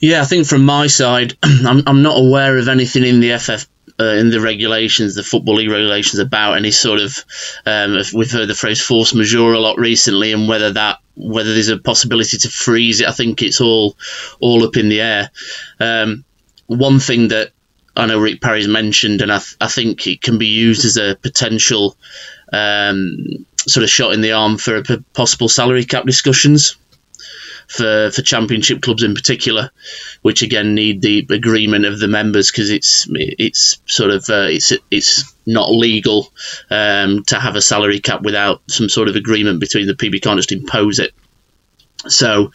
Yeah, I think from my side, I'm, I'm not aware of anything in the FF uh, in the regulations, the football league regulations about any sort of. Um, we've heard the phrase force majeure a lot recently, and whether that whether there's a possibility to freeze it, I think it's all all up in the air. Um, one thing that I know Rick Parry's mentioned, and I, th- I think it can be used as a potential um, sort of shot in the arm for possible salary cap discussions for, for championship clubs in particular, which again need the agreement of the members because it's it's sort of uh, it's it's not legal um, to have a salary cap without some sort of agreement between the. You can't just impose it. So,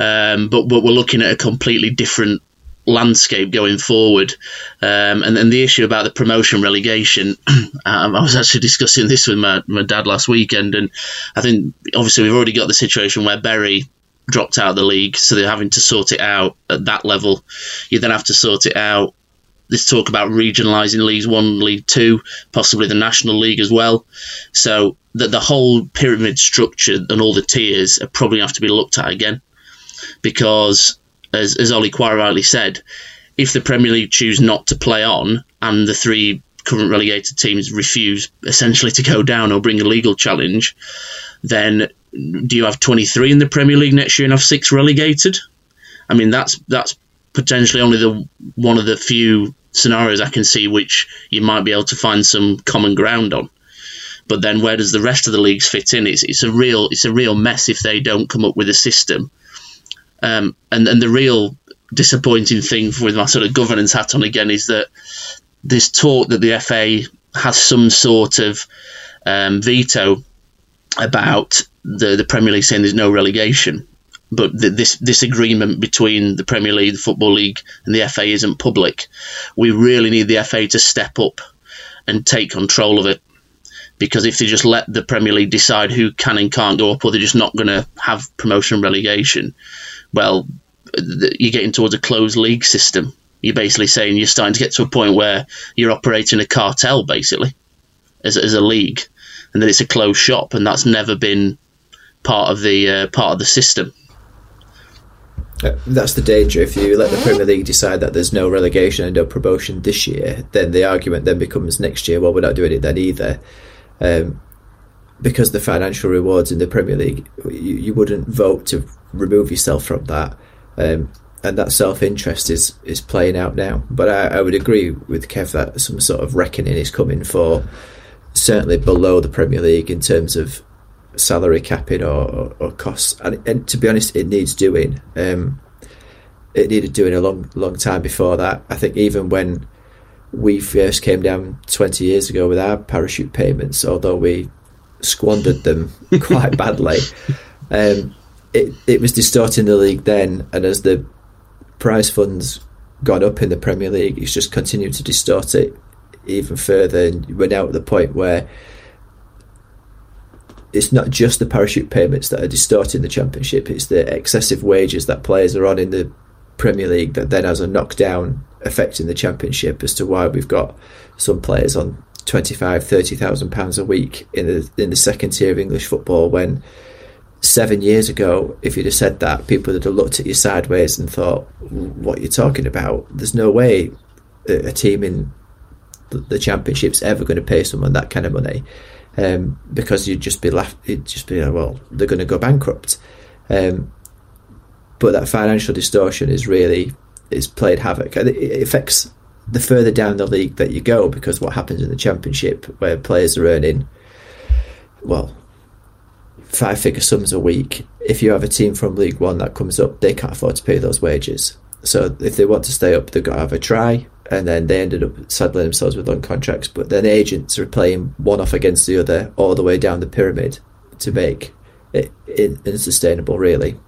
um, but but we're looking at a completely different landscape going forward. Um, and then the issue about the promotion relegation, um, I was actually discussing this with my, my dad last weekend, and I think obviously we've already got the situation where Bury dropped out of the league, so they're having to sort it out at that level. You then have to sort it out. This talk about regionalising Leagues One, League Two, possibly the National League as well. So that the whole pyramid structure and all the tiers are probably have to be looked at again, because as as Ollie quite rightly said, if the Premier League choose not to play on and the three current relegated teams refuse essentially to go down or bring a legal challenge, then do you have 23 in the Premier League next year and have six relegated? I mean, that's that's potentially only the one of the few scenarios I can see which you might be able to find some common ground on. But then, where does the rest of the leagues fit in? It's it's a real it's a real mess if they don't come up with a system. Um, and and the real disappointing thing with my sort of governance hat on again is that this talk that the FA has some sort of um, veto about the the Premier League saying there's no relegation, but the, this this agreement between the Premier League, the Football League, and the FA isn't public. We really need the FA to step up and take control of it. Because if they just let the Premier League decide who can and can't go up, or they're just not going to have promotion and relegation, well, you're getting towards a closed league system. You're basically saying you're starting to get to a point where you're operating a cartel, basically, as, as a league, and that it's a closed shop, and that's never been part of the uh, part of the system. Uh, that's the danger. If you let the Premier League decide that there's no relegation and no promotion this year, then the argument then becomes next year. Well, we're not doing it then either, um, because the financial rewards in the Premier League, you, you wouldn't vote to remove yourself from that, um, and that self interest is is playing out now. But I, I would agree with Kev that some sort of reckoning is coming for certainly below the Premier League in terms of salary capping or, or, costs. And, and, to be honest, it needs doing. Um, it needed doing a long, long time before that. I think even when we first came down 20 years ago with our parachute payments, although we squandered them quite badly, um, it, it was distorting the league then. And as the prize funds got up in the Premier League, it's just continued to distort it even further. And we're now at the point where it's not just the parachute payments that are distorting the championship; it's the excessive wages that players are on in the Premier League that then has a knockdown effect in the championship as to why we've got some players on 25, 30,000 pounds a week in the in the second tier of English football when seven years ago, if you'd have said that, people would have looked at you sideways and thought, "What are you talking about? There's no way a team in the championship's ever going to pay someone that kind of money." Um, because you'd just be laughed, you'd just be like, well, they're going to go bankrupt. Um, but that financial distortion is really is played havoc. It affects the further down the league that you go because what happens in the championship where players are earning, well, five figure sums a week. If you have a team from League One that comes up, they can't afford to pay those wages. So if they want to stay up, they've got to have a try. And then they ended up saddling themselves with long contracts. But then agents are playing one off against the other all the way down the pyramid to make it unsustainable, really.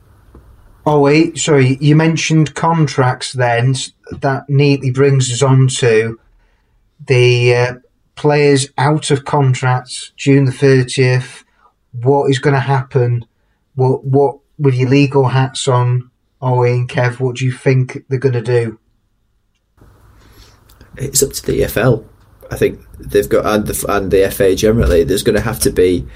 Oh wait, sorry. You mentioned contracts. Then that neatly brings us on to the uh, players out of contracts June the thirtieth what is going to happen? What what with your legal hats on, Owen, Kev? What do you think they're going to do? It's up to the EFL. I think they've got and the, and the FA generally. There's going to have to be,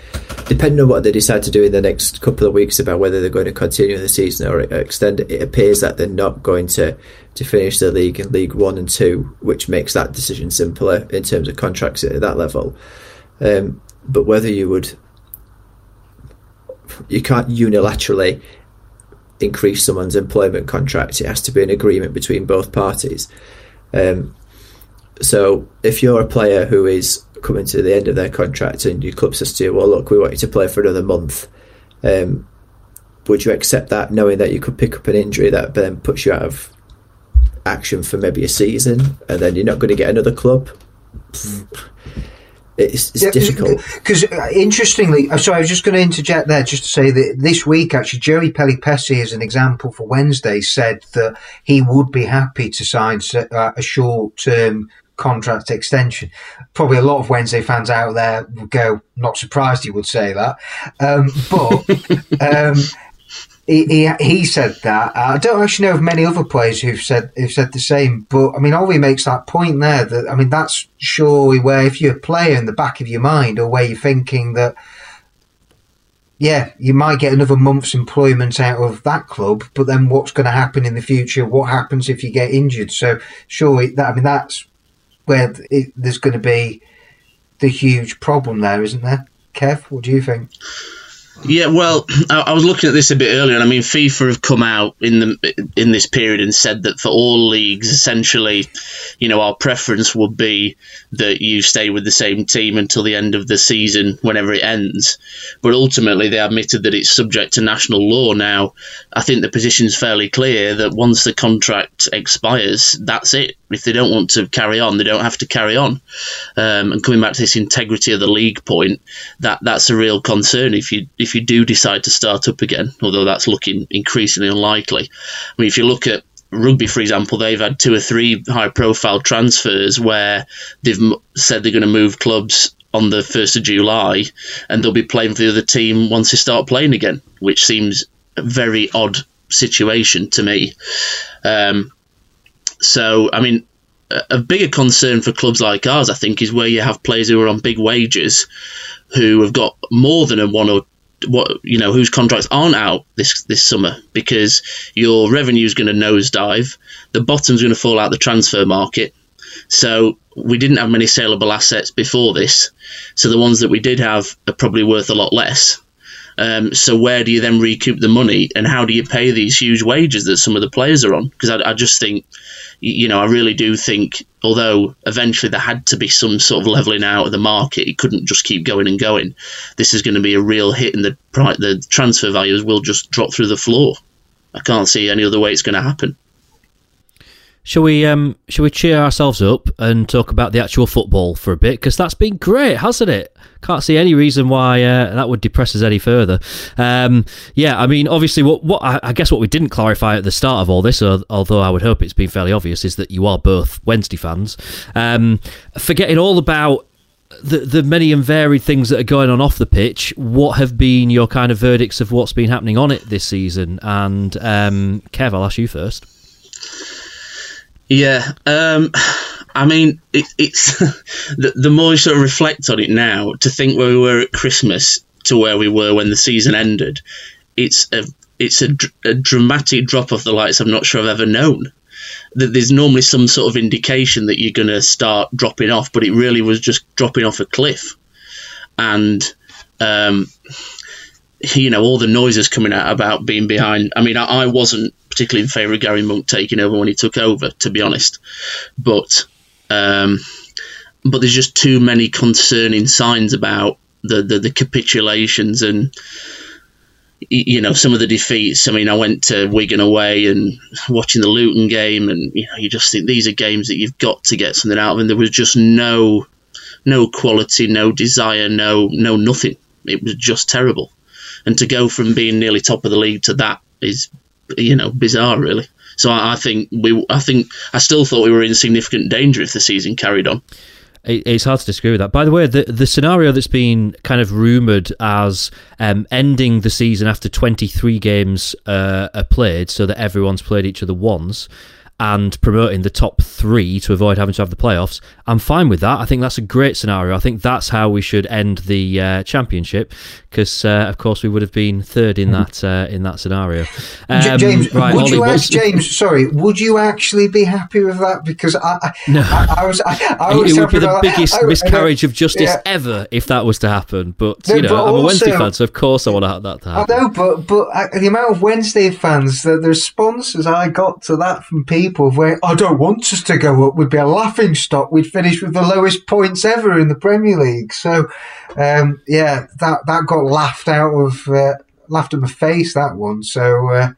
depending on what they decide to do in the next couple of weeks about whether they're going to continue the season or extend it. It appears that they're not going to to finish the league in League One and Two, which makes that decision simpler in terms of contracts at that level. Um, but whether you would you can't unilaterally increase someone's employment contract. It has to be an agreement between both parties. Um, so if you're a player who is coming to the end of their contract and your club says to you, "Well, look, we want you to play for another month," um, would you accept that, knowing that you could pick up an injury that then puts you out of action for maybe a season, and then you're not going to get another club? It's, it's yeah, difficult. Because uh, interestingly, uh, sorry, I was just going to interject there just to say that this week, actually, Joey Pelupessy, as an example for Wednesday, said that he would be happy to sign uh, a short term contract extension. Probably a lot of Wednesday fans out there would go, not surprised he would say that. Um, but um, he, he, he said that. I don't actually know of many other players who've said who've said the same. But I mean, Ollie makes that point there. That I mean, that's surely where if you're a player in the back of your mind, or where you're thinking that, yeah, you might get another month's employment out of that club, but then what's going to happen in the future? What happens if you get injured? So surely that I mean, that's where it, there's going to be the huge problem there, isn't there? Kev, what do you think? Yeah, well, I, was looking at this a bit earlier, and I mean, FIFA have come out in the in this period and said that for all leagues, essentially, you know, our preference would be that you stay with the same team until the end of the season, whenever it ends. But ultimately, they admitted that it's subject to national law. Now, I think the position's fairly clear that once the contract expires, that's it. If they don't want to carry on, they don't have to carry on. Um, and coming back to this integrity of the league point, that that's a real concern. If you if you do decide to start up again, although that's looking increasingly unlikely. I mean, if you look at rugby, for example, they've had two or three high profile transfers where they've said they're going to move clubs on the 1st of July and they'll be playing for the other team once they start playing again, which seems a very odd situation to me. Um, so, I mean, a bigger concern for clubs like ours, I think, is where you have players who are on big wages who have got more than a one or what you know whose contracts aren't out this this summer because your revenue is going to nosedive, the bottom's going to fall out the transfer market. So we didn't have many saleable assets before this, so the ones that we did have are probably worth a lot less. Um, so where do you then recoup the money, and how do you pay these huge wages that some of the players are on? Because I, I, just think, you know, I really do think, although eventually there had to be some sort of leveling out of the market, it couldn't just keep going and going. This is going to be a real hit, and the the transfer values will just drop through the floor. I can't see any other way it's going to happen. Shall we um shall we cheer ourselves up and talk about the actual football for a bit because that's been great, hasn't it? Can't see any reason why uh, that would depress us any further. Um, yeah, I mean, obviously, what what I, guess what we didn't clarify at the start of all this, although I would hope it's been fairly obvious, is that you are both Wednesday fans. Um, forgetting all about the the many and varied things that are going on off the pitch, what have been your kind of verdicts of what's been happening on it this season? And um, Kev, I'll ask you first. Yeah. Um, I mean, it, it's the, the more you sort of reflect on it now, to think where we were at Christmas to where we were when the season ended, it's a it's a, a dramatic drop off the lights I'm not sure I've ever known. That there's normally some sort of indication that you're going to start dropping off, but it really was just dropping off a cliff, and um, you know all the noises coming out about being behind. I mean, I, I wasn't particularly in favour of Gary Monk taking over when he took over, to be honest, but um, but there's just too many concerning signs about the, the, the capitulations and you know some of the defeats. I mean, I went to Wigan away and watching the Luton game, and you know you just think these are games that you've got to get something out of, and there was just no no quality, no desire, no no nothing. It was just terrible, and to go from being nearly top of the league to that is you know bizarre, really. So I, I think we, I think I still thought we were in significant danger if the season carried on it's hard to disagree with that. By the way, the the scenario that's been kind of rumored as um, ending the season after 23 games uh, are played, so that everyone's played each other once, and promoting the top three to avoid having to have the playoffs, I'm fine with that. I think that's a great scenario. I think that's how we should end the uh, championship because, uh, of course, we would have been third in that uh, in that scenario. Um, James, right, would Ollie, you ask, James? Sorry, would you actually be happy with that? Because I, I no, I, I was, I, I was it would be the biggest miscarriage of justice yeah. ever if that was to happen. But no, you know, but I'm also, a Wednesday fan, so of course I want that to happen. I know, but but uh, the amount of Wednesday fans, the, the responses I got to that from people people where I don't want us to go up We'd be a laughing stock. We'd finish with the lowest points ever in the Premier League. So, um, yeah, that that got laughed out of uh, laughed in my face that one. So, uh,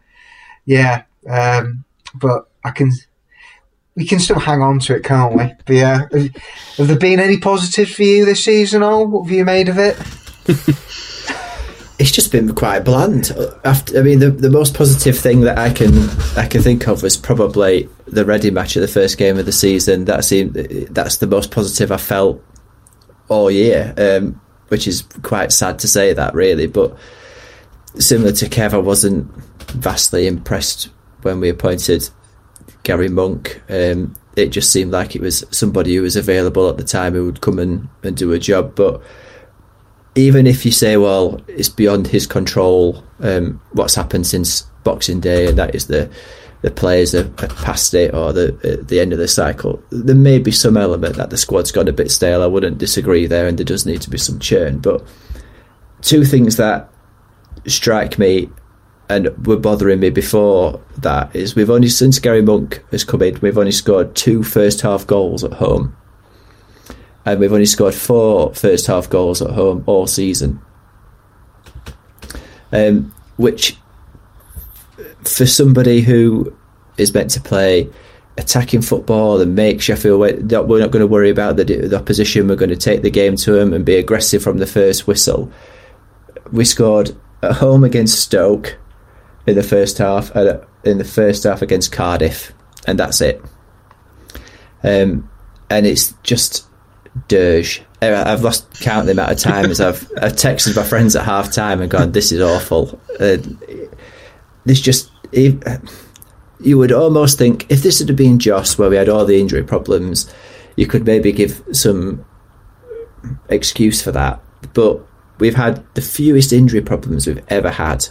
yeah, um, but I can we can still hang on to it, can't we? But yeah, have there been any positives for you this season? All what have you made of it? it's just been quite bland. After, I mean, the, the most positive thing that I can I can think of was probably the Reading match at the first game of the season. That seemed that's the most positive I felt all year, um, which is quite sad to say that really. But similar to Kev, I wasn't vastly impressed when we appointed Gary Monk. Um, it just seemed like it was somebody who was available at the time who would come and, and do a job, but even if you say, well, it's beyond his control, um, what's happened since Boxing Day, and that is the the players have, past it or the uh, the end of the cycle, there may be some element that the squad's got a bit stale. I wouldn't disagree there, and there does need to be some churn. But two things that strike me and were bothering me before that is we've only since Gary Monk has come in, we've only scored two first half goals at home and we've only scored four first half goals at home all season. Um, which, for somebody who is meant to play attacking football and make Sheffield, we're not going to worry about the, the opposition. We're going to take the game to them and be aggressive from the first whistle. We scored at home against Stoke in the first half, and in the first half against Cardiff, and that's it. Um, and it's just dirge. I've lost count the amount of times I've I've texted my friends at half time and gone, "This is awful." Uh, this just you would almost think if this had been Jos, where we had all the injury problems, you could maybe give some excuse for that. But we've had the fewest injury problems we've ever had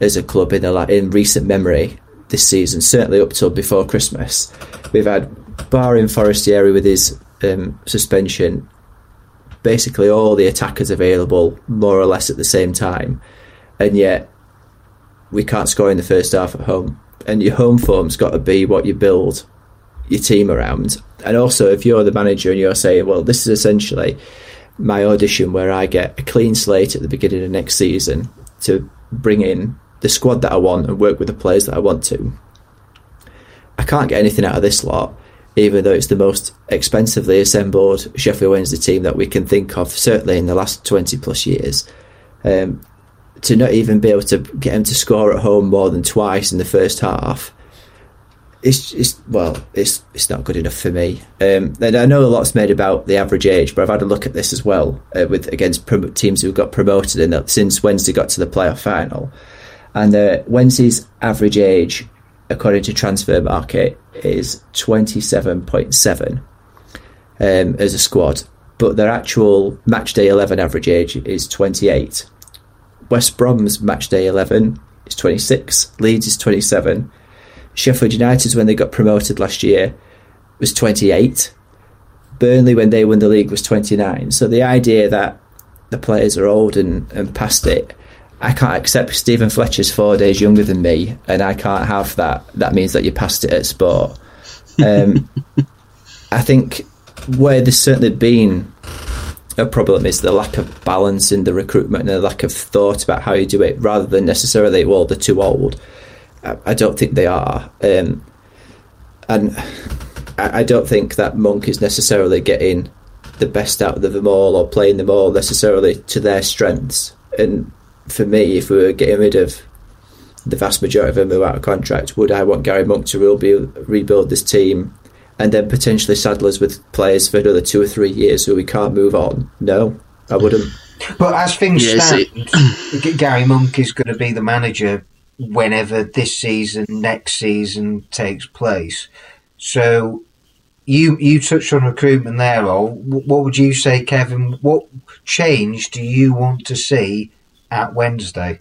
as a club in a, in recent memory this season. Certainly up till before Christmas, we've had barring Forestieri with his um, suspension, basically all the attackers available more or less at the same time, and yet we can't score in the first half at home. And your home form's got to be what you build your team around. And also, if you're the manager and you're saying, well, this is essentially my audition where I get a clean slate at the beginning of next season to bring in the squad that I want and work with the players that I want to. I can't get anything out of this lot even though it's the most expensively assembled Sheffield Wednesday team that we can think of, certainly in the last 20 plus years. Um, to not even be able to get him to score at home more than twice in the first half, it's, it's well, it's it's not good enough for me. Um, and I know a lot's made about the average age, but I've had a look at this as well uh, with against prom- teams who got promoted since Wednesday got to the playoff final, and uh, Wednesday's average age according to Transfermarkt, is 27.7. um, as a squad, but their actual match day 11 average age is 28. West Brom's match day 11 is 26, Leeds is 27, Sheffield United, when they got promoted last year, was 28. Burnley, when they won the league, was 29. So the idea that the players are old and, and past it, I can't accept Steven Fletcher's four days younger than me, and I can't have that. That means that you passed it at sport. Um, I think where there's certainly been a problem is the lack of balance in the recruitment and the lack of thought about how you do it, rather than necessarily, well, they're too old. I, I don't think they are. Um, and I, I don't think that Monk is necessarily getting the best out of them all or playing them all necessarily to their strengths. And for me, if we were getting rid of the vast majority of them who are out of contract, would I want Gary Monk to rebuild, rebuild this team and then potentially saddle us with players for another two or three years who we can't move on? No, I wouldn't. But as things stand, Gary Monk is going to be the manager whenever this season, next season takes place. So you you touched on recruitment there, all. What would you say, Kevin? What change do you want to see at Wednesday?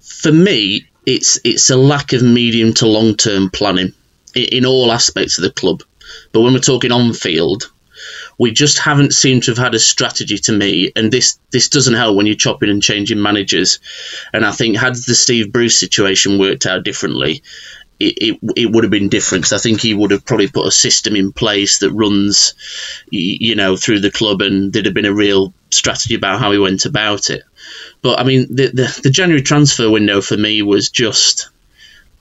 For me, it's it's a lack of medium to long term planning in, in all aspects of the club. But when we're talking on field, we just haven't seemed to have had a strategy to me, and this this doesn't help when you're chopping and changing managers. And I think had the Steve Bruce situation worked out differently, it, it, it would have been different. I think he would have probably put a system in place that runs, you know, through the club, and there'd have been a real strategy about how he went about it. But I mean, the, the, the January transfer window for me was just.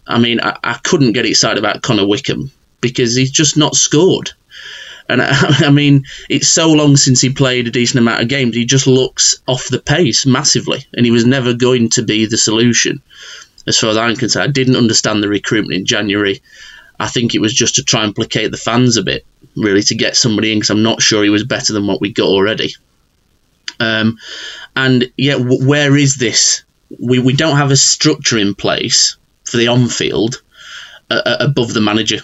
I mean, I, I couldn't get excited about Connor Wickham because he's just not scored. And I, I, mean, it's so long since he played a decent amount of games. He just looks off the pace massively, and he was never going to be the solution, as far as I'm concerned. I didn't understand the recruitment in January. I think it was just to try and placate the fans a bit, really, to get somebody in, because I'm not sure he was better than what we got already. Um, and yeah, w- where is this? We we don't have a structure in place for the on field uh, uh, above the manager.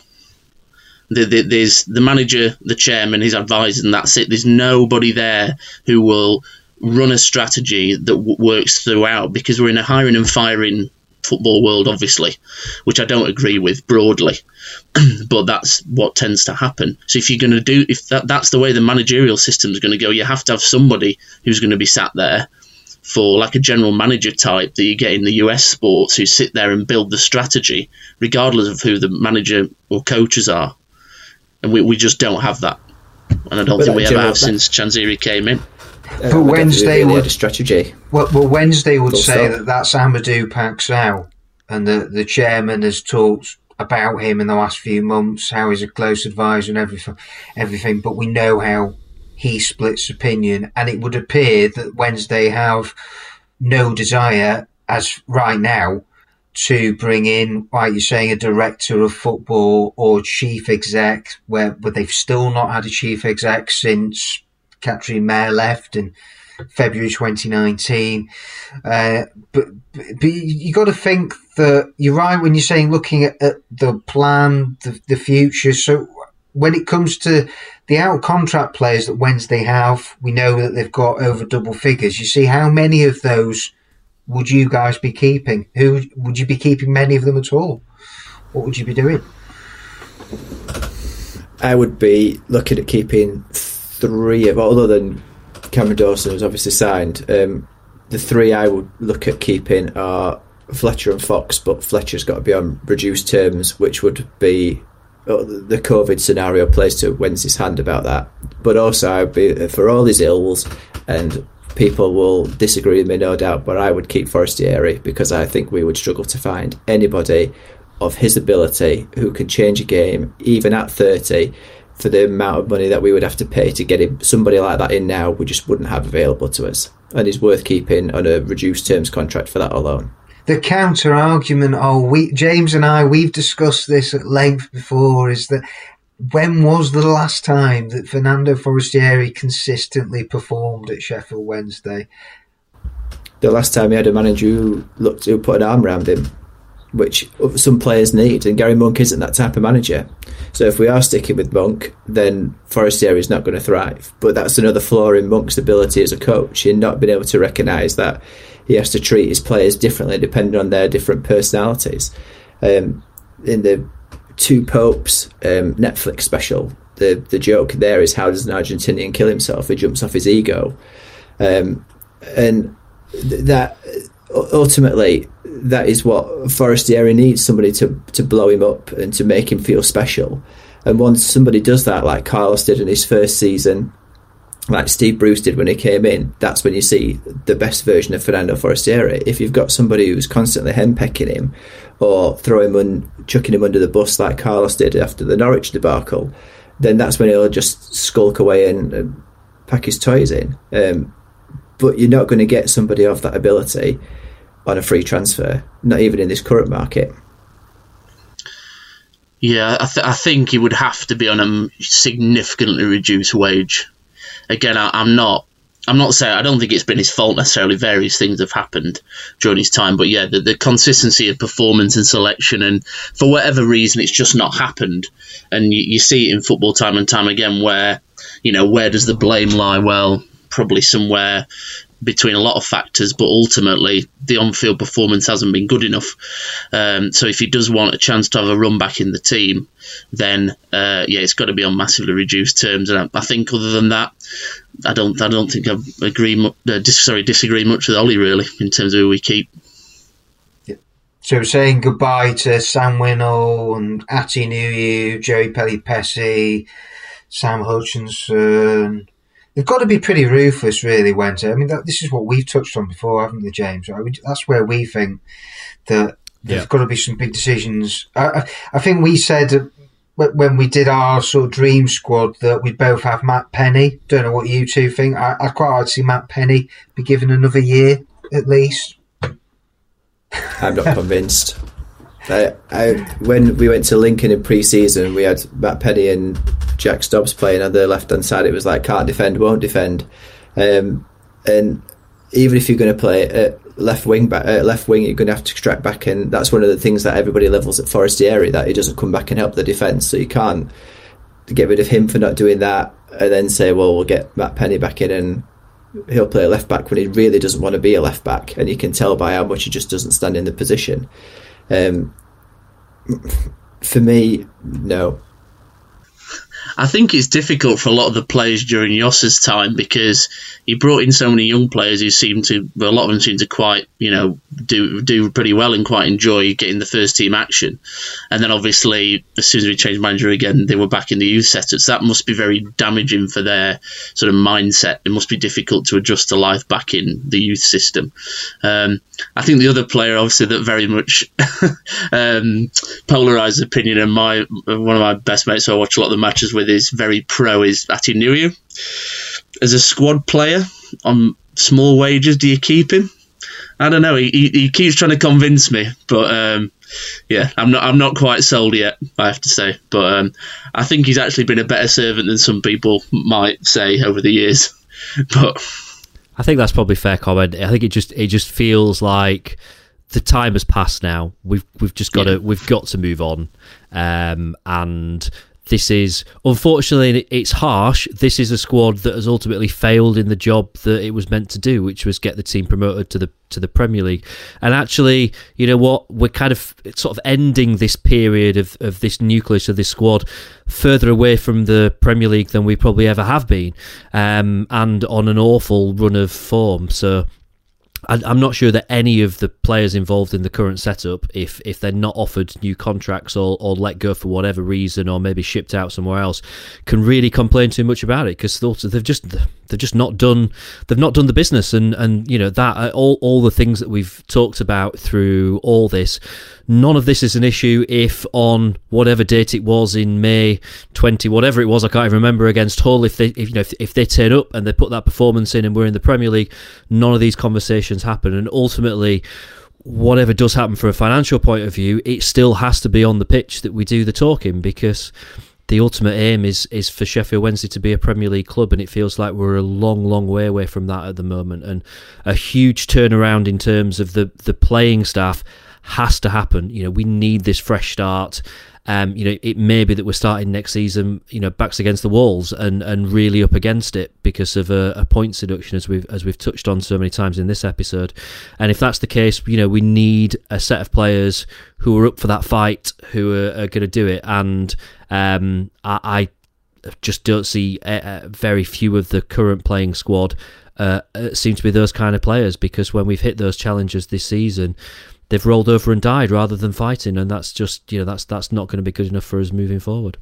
The, the, there's the manager, the chairman, his advisors, and that's it. There's nobody there who will run a strategy that w- works throughout because we're in a hiring and firing football world, obviously, which I don't agree with broadly, but that's what tends to happen. So if you're going to do, if that, that's the way the managerial system is going to go, you have to have somebody who's going to be sat there for like a general manager type that you get in the US sports who sit there and build the strategy, regardless of who the manager or coaches are. And we, we just don't have that. And I don't but think we ever have since Chansiri came in. Uh, but Wednesday would strategy. Well, well Wednesday would say stop. that that's Amadou Paxow, and the the chairman has talked about him in the last few months, how he's a close advisor and everything, everything. But we know how he splits opinion, and it would appear that Wednesday have no desire, as right now, to bring in, like you're saying, a director of football or chief exec, where but they've still not had a chief exec since Katrien Meire left in February 2019. Uh, but, but you got to think that you're right when you're saying looking at, at the plan, the, the future. So when it comes to the out contract players that Wednesday have, we know that they've got over double figures. You see, how many of those would you guys be keeping? Who would you be keeping? Many of them at all? What would you be doing? I would be looking at keeping three of, other than Cameron Dawson, who's obviously signed. Um, the three I would look at keeping are Fletcher and Fox, but Fletcher's got to be on reduced terms, which would be uh, the COVID scenario plays to Wednesday's hand about that. But also, I'd be for all his ills, and people will disagree with me, no doubt. But I would keep Forestieri because I think we would struggle to find anybody of his ability who can change a game, even at thirty, for the amount of money that we would have to pay to get him somebody like that in now. We just wouldn't have available to us, and he's worth keeping on a reduced terms contract for that alone the counter argument, oh, we James and I, we've discussed this at length before, is that when was the last time that Fernando Forestieri consistently performed at Sheffield Wednesday? The last time he had a manager who looked who put an arm around him. Which some players need. And Gary Monk isn't that type of manager. So if we are sticking with Monk, then Forestieri is not going to thrive. But that's another flaw in Monk's ability as a coach in not being able to recognise that he has to treat his players differently depending on their different personalities. Um, in the Two Popes um, Netflix special, the the joke there is how does an Argentinian kill himself? He jumps off his ego, um, and th- that ultimately that is what Forestieri needs somebody to to blow him up and to make him feel special. And once somebody does that, like Carlos did in his first season, like Steve Bruce did when he came in, that's when you see the best version of Fernando Forestieri. If you've got somebody who's constantly henpecking him or throwing him and chucking him under the bus like Carlos did after the Norwich debacle, then that's when he'll just skulk away and, and pack his toys in. Um, but you're not going to get somebody of that ability on a free transfer, not even in this current market. Yeah, I, th- I think he would have to be on a significantly reduced wage again, I, am not. I'm not saying I don't think it's been his fault necessarily. Various things have happened during his time, but yeah, the, the consistency of performance and selection, and for whatever reason, it's just not happened. And you, you see it in football time and time again, where you know where does the blame lie? Well, probably somewhere between a lot of factors, but ultimately the on-field performance hasn't been good enough. Um, so if he does want a chance to have a run back in the team, then uh, yeah, it's got to be on massively reduced terms. And I, I, think other than that, I don't I don't think I agree. Uh, dis- sorry, disagree much with Ollie really in terms of who we keep. So saying goodbye to Sam Winnall and Atdhe Jerry Joey Pelupessy, Sam Hutchinson they've got to be pretty ruthless, really, Wente. I mean, that, this is what we've touched on before, haven't we, James? Right? that's where we think that there's yeah. got to be some big decisions. I, I think we said when we did our sort of dream squad that we both have Matt Penney. Don't know what you two think. I, would quite like to see Matt Penney be given another year at least. I'm not convinced. I, I, when we went to Lincoln in pre-season, we had Matt Penney and Jack Stobbs playing on the left hand side. It was like can't defend, won't defend, um, and even if you're going to play at left wing back, left wing, you're going to have to extract back, and that's one of the things that everybody levels at Forestieri that he doesn't come back and help the defence. So you can't get rid of him for not doing that, and then say, well, we'll get Matt Penney back in and he'll play a left back when he really doesn't want to be a left back, and you can tell by how much he just doesn't stand in the position. Um, for me, no. I think it's difficult for a lot of the players during Jos's time because he brought in so many young players who seem to, well, a lot of them seem to quite, you know, do do pretty well and quite enjoy getting the first team action. And then obviously, as soon as we changed manager again, they were back in the youth setup. So that must be very damaging for their sort of mindset. It must be difficult to adjust to life back in the youth system. Um, I think the other player, obviously, that very much um, polarized opinion, and my one of my best mates who I watch a lot of the matches with is very pro is Atdhe Nuhiu. As a squad player on small wages, do you keep him? I don't know. He, he, he keeps trying to convince me, but um, yeah, I'm not I'm not quite sold yet. I have to say, but um, I think he's actually been a better servant than some people might say over the years. but I think that's probably fair comment. I think it just it just feels like the time has passed now. We've we've just got yeah. to we've got to move on, um, and this is unfortunately it's harsh. This is a squad that has ultimately failed in the job that it was meant to do, which was get the team promoted to the to the Premier League. And actually, you know what? We're kind of sort of ending this period of, of this nucleus of this squad further away from the Premier League than we probably ever have been, um, and on an awful run of form. So I'm not sure that any of the players involved in the current setup, if if they're not offered new contracts or, or let go for whatever reason, or maybe shipped out somewhere else, can really complain too much about it because they've just they've just not done they've not done the business, and and you know that uh, all all the things that we've talked about through all this None of this is an issue if on whatever date it was in May 20, whatever it was, I can't even remember against Hull. If they, if, you know, if, if they turn up and they put that performance in and we're in the Premier League, none of these conversations happen. And ultimately, whatever does happen from a financial point of view, it still has to be on the pitch that we do the talking because the ultimate aim is is for Sheffield Wednesday to be a Premier League club, and it feels like we're a long, long way away from that at the moment. And a huge turnaround in terms of the the playing staff has to happen. You know, we need this fresh start. Um, you know, it may be that we're starting next season, you know, backs against the walls and, and really up against it because of a, a point seduction, as we've as we've touched on so many times in this episode. And if that's the case, you know, we need a set of players who are up for that fight, who are, are going to do it. And um, I, I, just don't see uh, very few of the current playing squad uh, uh, seem to be those kind of players because when we've hit those challenges this season they've rolled over and died rather than fighting, and that's just you know that's that's not going to be good enough for us moving forward.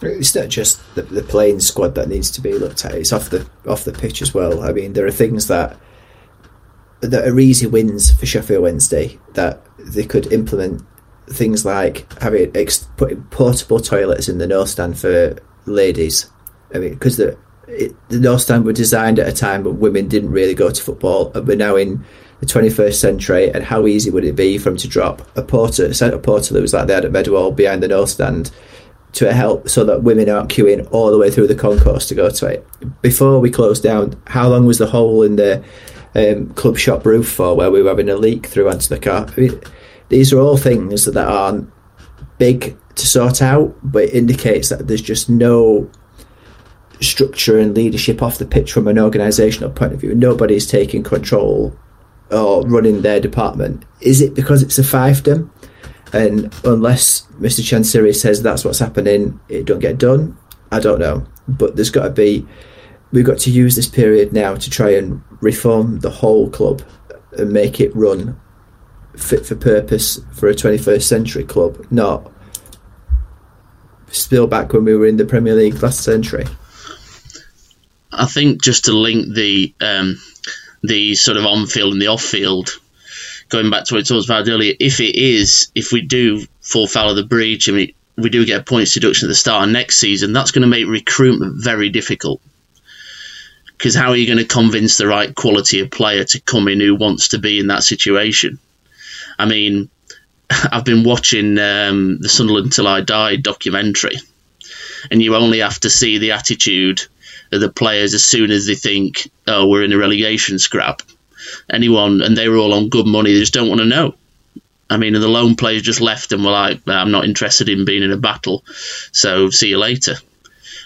It's not just the, the playing squad that needs to be looked at; it's off the off the pitch as well. I mean, there are things that that are easy wins for Sheffield Wednesday that they could implement. Things like having ex- putting portable toilets in the north stand for ladies. I mean, because the it, the north stand were designed at a time when women didn't really go to football, and we're now in the 21st century and how easy would it be for him to drop a porter, a centre porter that was like they had at Meadowhall behind the north stand to help so that women aren't queuing all the way through the concourse to go to it. Before we closed down, how long was the hole in the um, club shop roof for where we were having a leak through onto the car? I mean, these are all things that aren't big to sort out, but it indicates that there's just no structure and leadership off the pitch from an organisational point of view. Nobody's taking control or running their department. Is it because it's a fiefdom? And unless Mr. Chansiri says that's what's happening, it don't get done. I don't know. But there's got to be, we've got to use this period now to try and reform the whole club and make it run fit for purpose for a 21st century club, not spill back when we were in the Premier League last century. I think just to link the um, the sort of on field and the off field. Going back to what I talked about earlier, if it is, if we do fall foul of the breach and we, we do get a points deduction at the start of next season, that's going to make recruitment very difficult. Because how are you going to convince the right quality of player to come in who wants to be in that situation? I mean, I've been watching um, the Sunderland Till I Die documentary, and you only have to see the attitude the players as soon as they think, oh, we're in a relegation scrap. Anyone, and they were all on good money, they just don't want to know. I mean, the lone players just left and were like, I'm not interested in being in a battle, so see you later.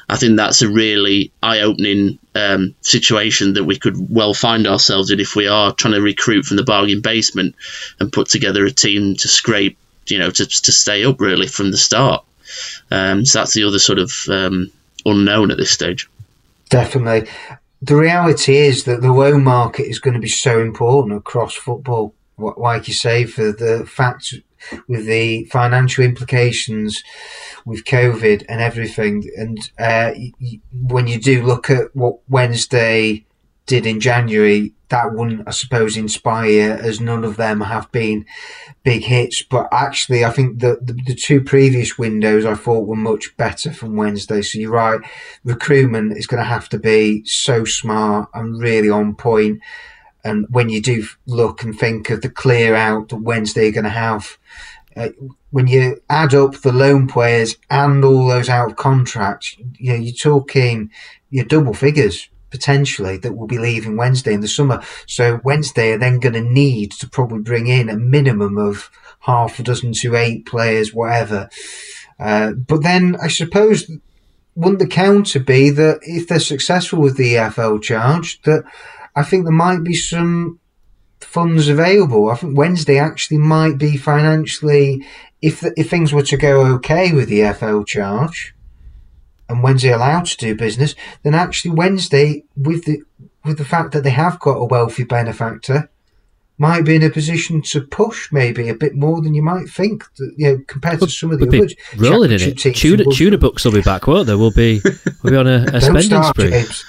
I think that's a really eye opening um, situation that we could well find ourselves in if we are trying to recruit from the bargain basement and put together a team to scrape, you know, to, to stay up really from the start. Um, so that's the other sort of um, unknown at this stage. Definitely. The reality is that the loan market is going to be so important across football. Like you say, for the fact with the financial implications with COVID and everything. And uh, when you do look at what Wednesday did in January, that wouldn't, I suppose, inspire as none of them have been big hits. But actually, I think the, the, the two previous windows I thought were much better from Wednesday. So you're right, recruitment is going to have to be so smart and really on point. And when you do look and think of the clear out that Wednesday are going to have, uh, when you add up the loan players and all those out of contract, you know, you're talking your double figures potentially that will be leaving Wednesday in the summer. So Wednesday are then going to need to probably bring in a minimum of half a dozen to eight players, whatever. Uh, but then I suppose wouldn't the counter be that if they're successful with the EFL charge, that I think there might be some funds available. I think Wednesday actually might be financially, if the, if things were to go okay with the EFL charge, and Wednesday allowed to do business, then actually Wednesday, with the with the fact that they have got a wealthy benefactor, might be in a position to push maybe a bit more than you might think. That, You know, compared to some of the others, rolling in it. Tuna, tuna books will be back, won't they? We'll be we'll be on a, a spending start, spree. James.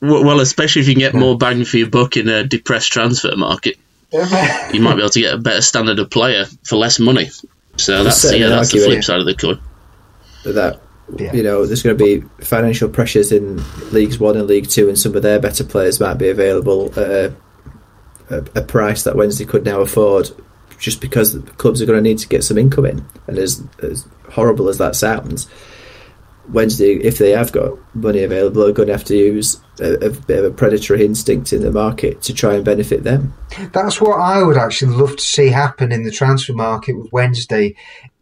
Well, especially if you can get more bang for your buck in a depressed transfer market, you might be able to get a better standard of player for less money. So that's yeah, that's the flip side of the coin. That yeah. You know, there's going to be financial pressures in Leagues One and League Two, and some of their better players might be available at a, a, a price that Wednesday could now afford, just because clubs are going to need to get some income in. And as, as horrible as that sounds, Wednesday, if they have got money available, are going to have to use a, a bit of a predatory instinct in the market to try and benefit them. That's what I would actually love to see happen in the transfer market with Wednesday.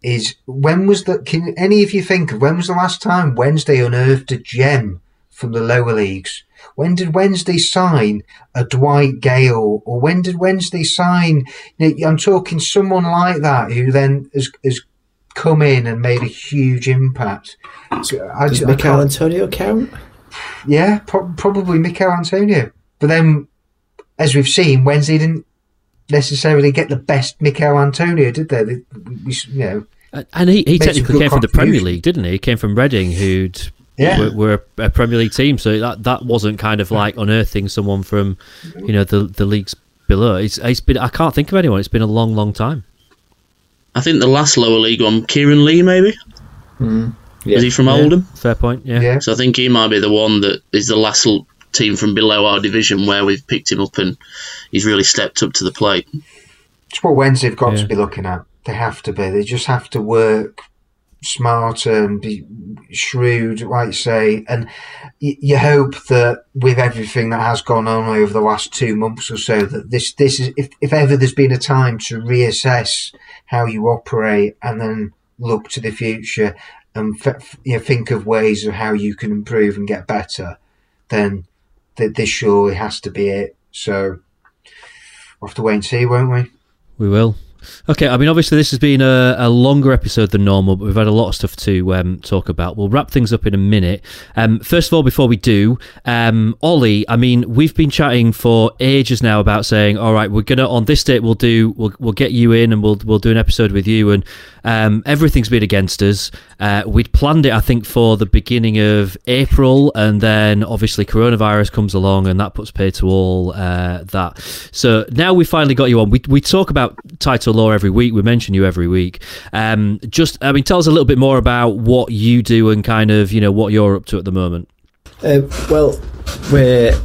Is when was the? Can any of you think of when was the last time Wednesday unearthed a gem from the lower leagues? When did Wednesday sign a Dwight Gayle, or when did Wednesday sign? You know, I'm talking someone like that who then has, has come in and made a huge impact. So I, Does Michail Antonio count? Yeah, pro- probably Michail Antonio. But then, as we've seen, Wednesday didn't necessarily get the best Michail Antonio, did they? they we, you know, and he, he technically came from the Premier League, didn't he? He came from Reading, who'd yeah. were, were a, a, Premier League team, so that that wasn't kind of like unearthing someone from, you know, the the leagues below. It's, it's been I can't think of anyone. It's been a long, long time. I think the last lower league one, Kieran Lee, maybe. Mm. Yeah. Is he from yeah. Oldham? Fair point. Yeah. yeah. So I think he might be the one that is the last team from below our division where we've picked him up and he's really stepped up to the plate. It's what Wednesday have got yeah. to be looking at. They have to be. They just have to work smarter and be shrewd, like you say. And you hope that with everything that has gone on over the last two months or so, that this this is if, if ever there's been a time to reassess how you operate and then look to the future and f- you know, think of ways of how you can improve and get better, then th- this surely has to be it. So we'll have to wait and see, won't we? We will. Okay, I mean, obviously, this has been a, a, longer episode than normal, but we've had a lot of stuff to um, talk about. We'll wrap things up in a minute. Um, first of all, before we do, um, Ollie, I mean, we've been chatting for ages now about saying, all right, we're gonna on this date we'll do we'll we'll get you in and we'll we'll do an episode with you, and um, everything's been against us. Uh, we'd planned it, I think, for the beginning of April, and then obviously coronavirus comes along, and that puts pay to all uh, that. So now we finally got you on. We we talk about Tyto Law every week. We mention you every week. Um, just, I mean, tell us a little bit more about what you do and kind of, you know, what you're up to at the moment. Uh, well, we're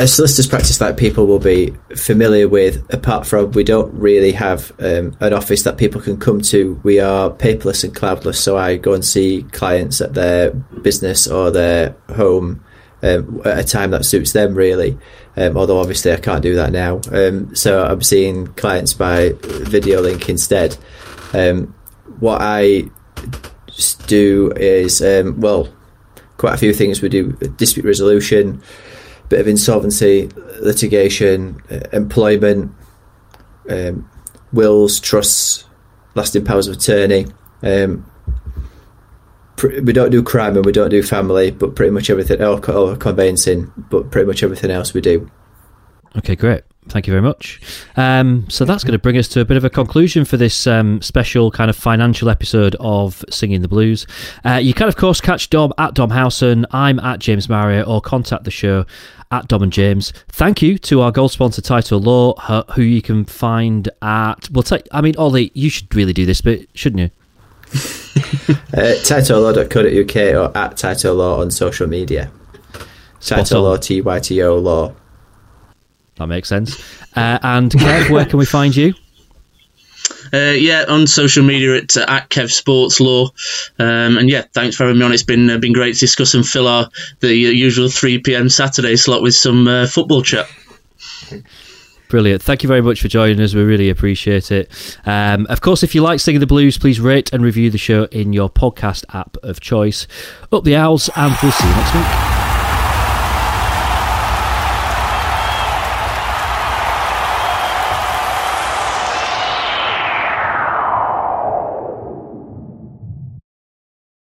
a solicitor's practice that people will be familiar with. Apart from, we don't really have um, an office that people can come to. We are paperless and cloudless, so I go and see clients at their business or their home um, at a time that suits them, really. Um, although obviously I can't do that now. Um, so I'm seeing clients by video link instead. Um, what I do is, um, well, quite a few things. We do dispute resolution, bit of insolvency, litigation, uh, employment, um, wills, trusts, lasting powers of attorney. Um, we don't do crime and we don't do family, but pretty much everything, or, or conveyancing, but pretty much everything else we do. Okay, great. Thank you very much. Um, so that's going to bring us to a bit of a conclusion for this um, special kind of financial episode of Singing the Blues. Uh, you can, of course, catch Dom at Dom Howson. I'm at James Marriott, or contact the show at Dom and James. Thank you to our gold sponsor, Tyto Law, who you can find at. Well, take, I mean, Ollie, you should really do this but shouldn't you? uh, TytoLaw.co.uk or at Tyto Law on social media. Tyto Law, T Y T O Law. That makes sense. Uh, and Kev, where can we find you? Uh, yeah, on social media at, uh, at Kev Sports Law, um, and yeah, thanks for having me on. It's been uh, been great to discuss and fill our the uh, usual three pm Saturday slot with some uh, football chat. Brilliant. Thank you very much for joining us. We really appreciate it. Um, of course, if you like Singing the Blues, please rate and review the show in your podcast app of choice. Up the owls, and we'll see you next week.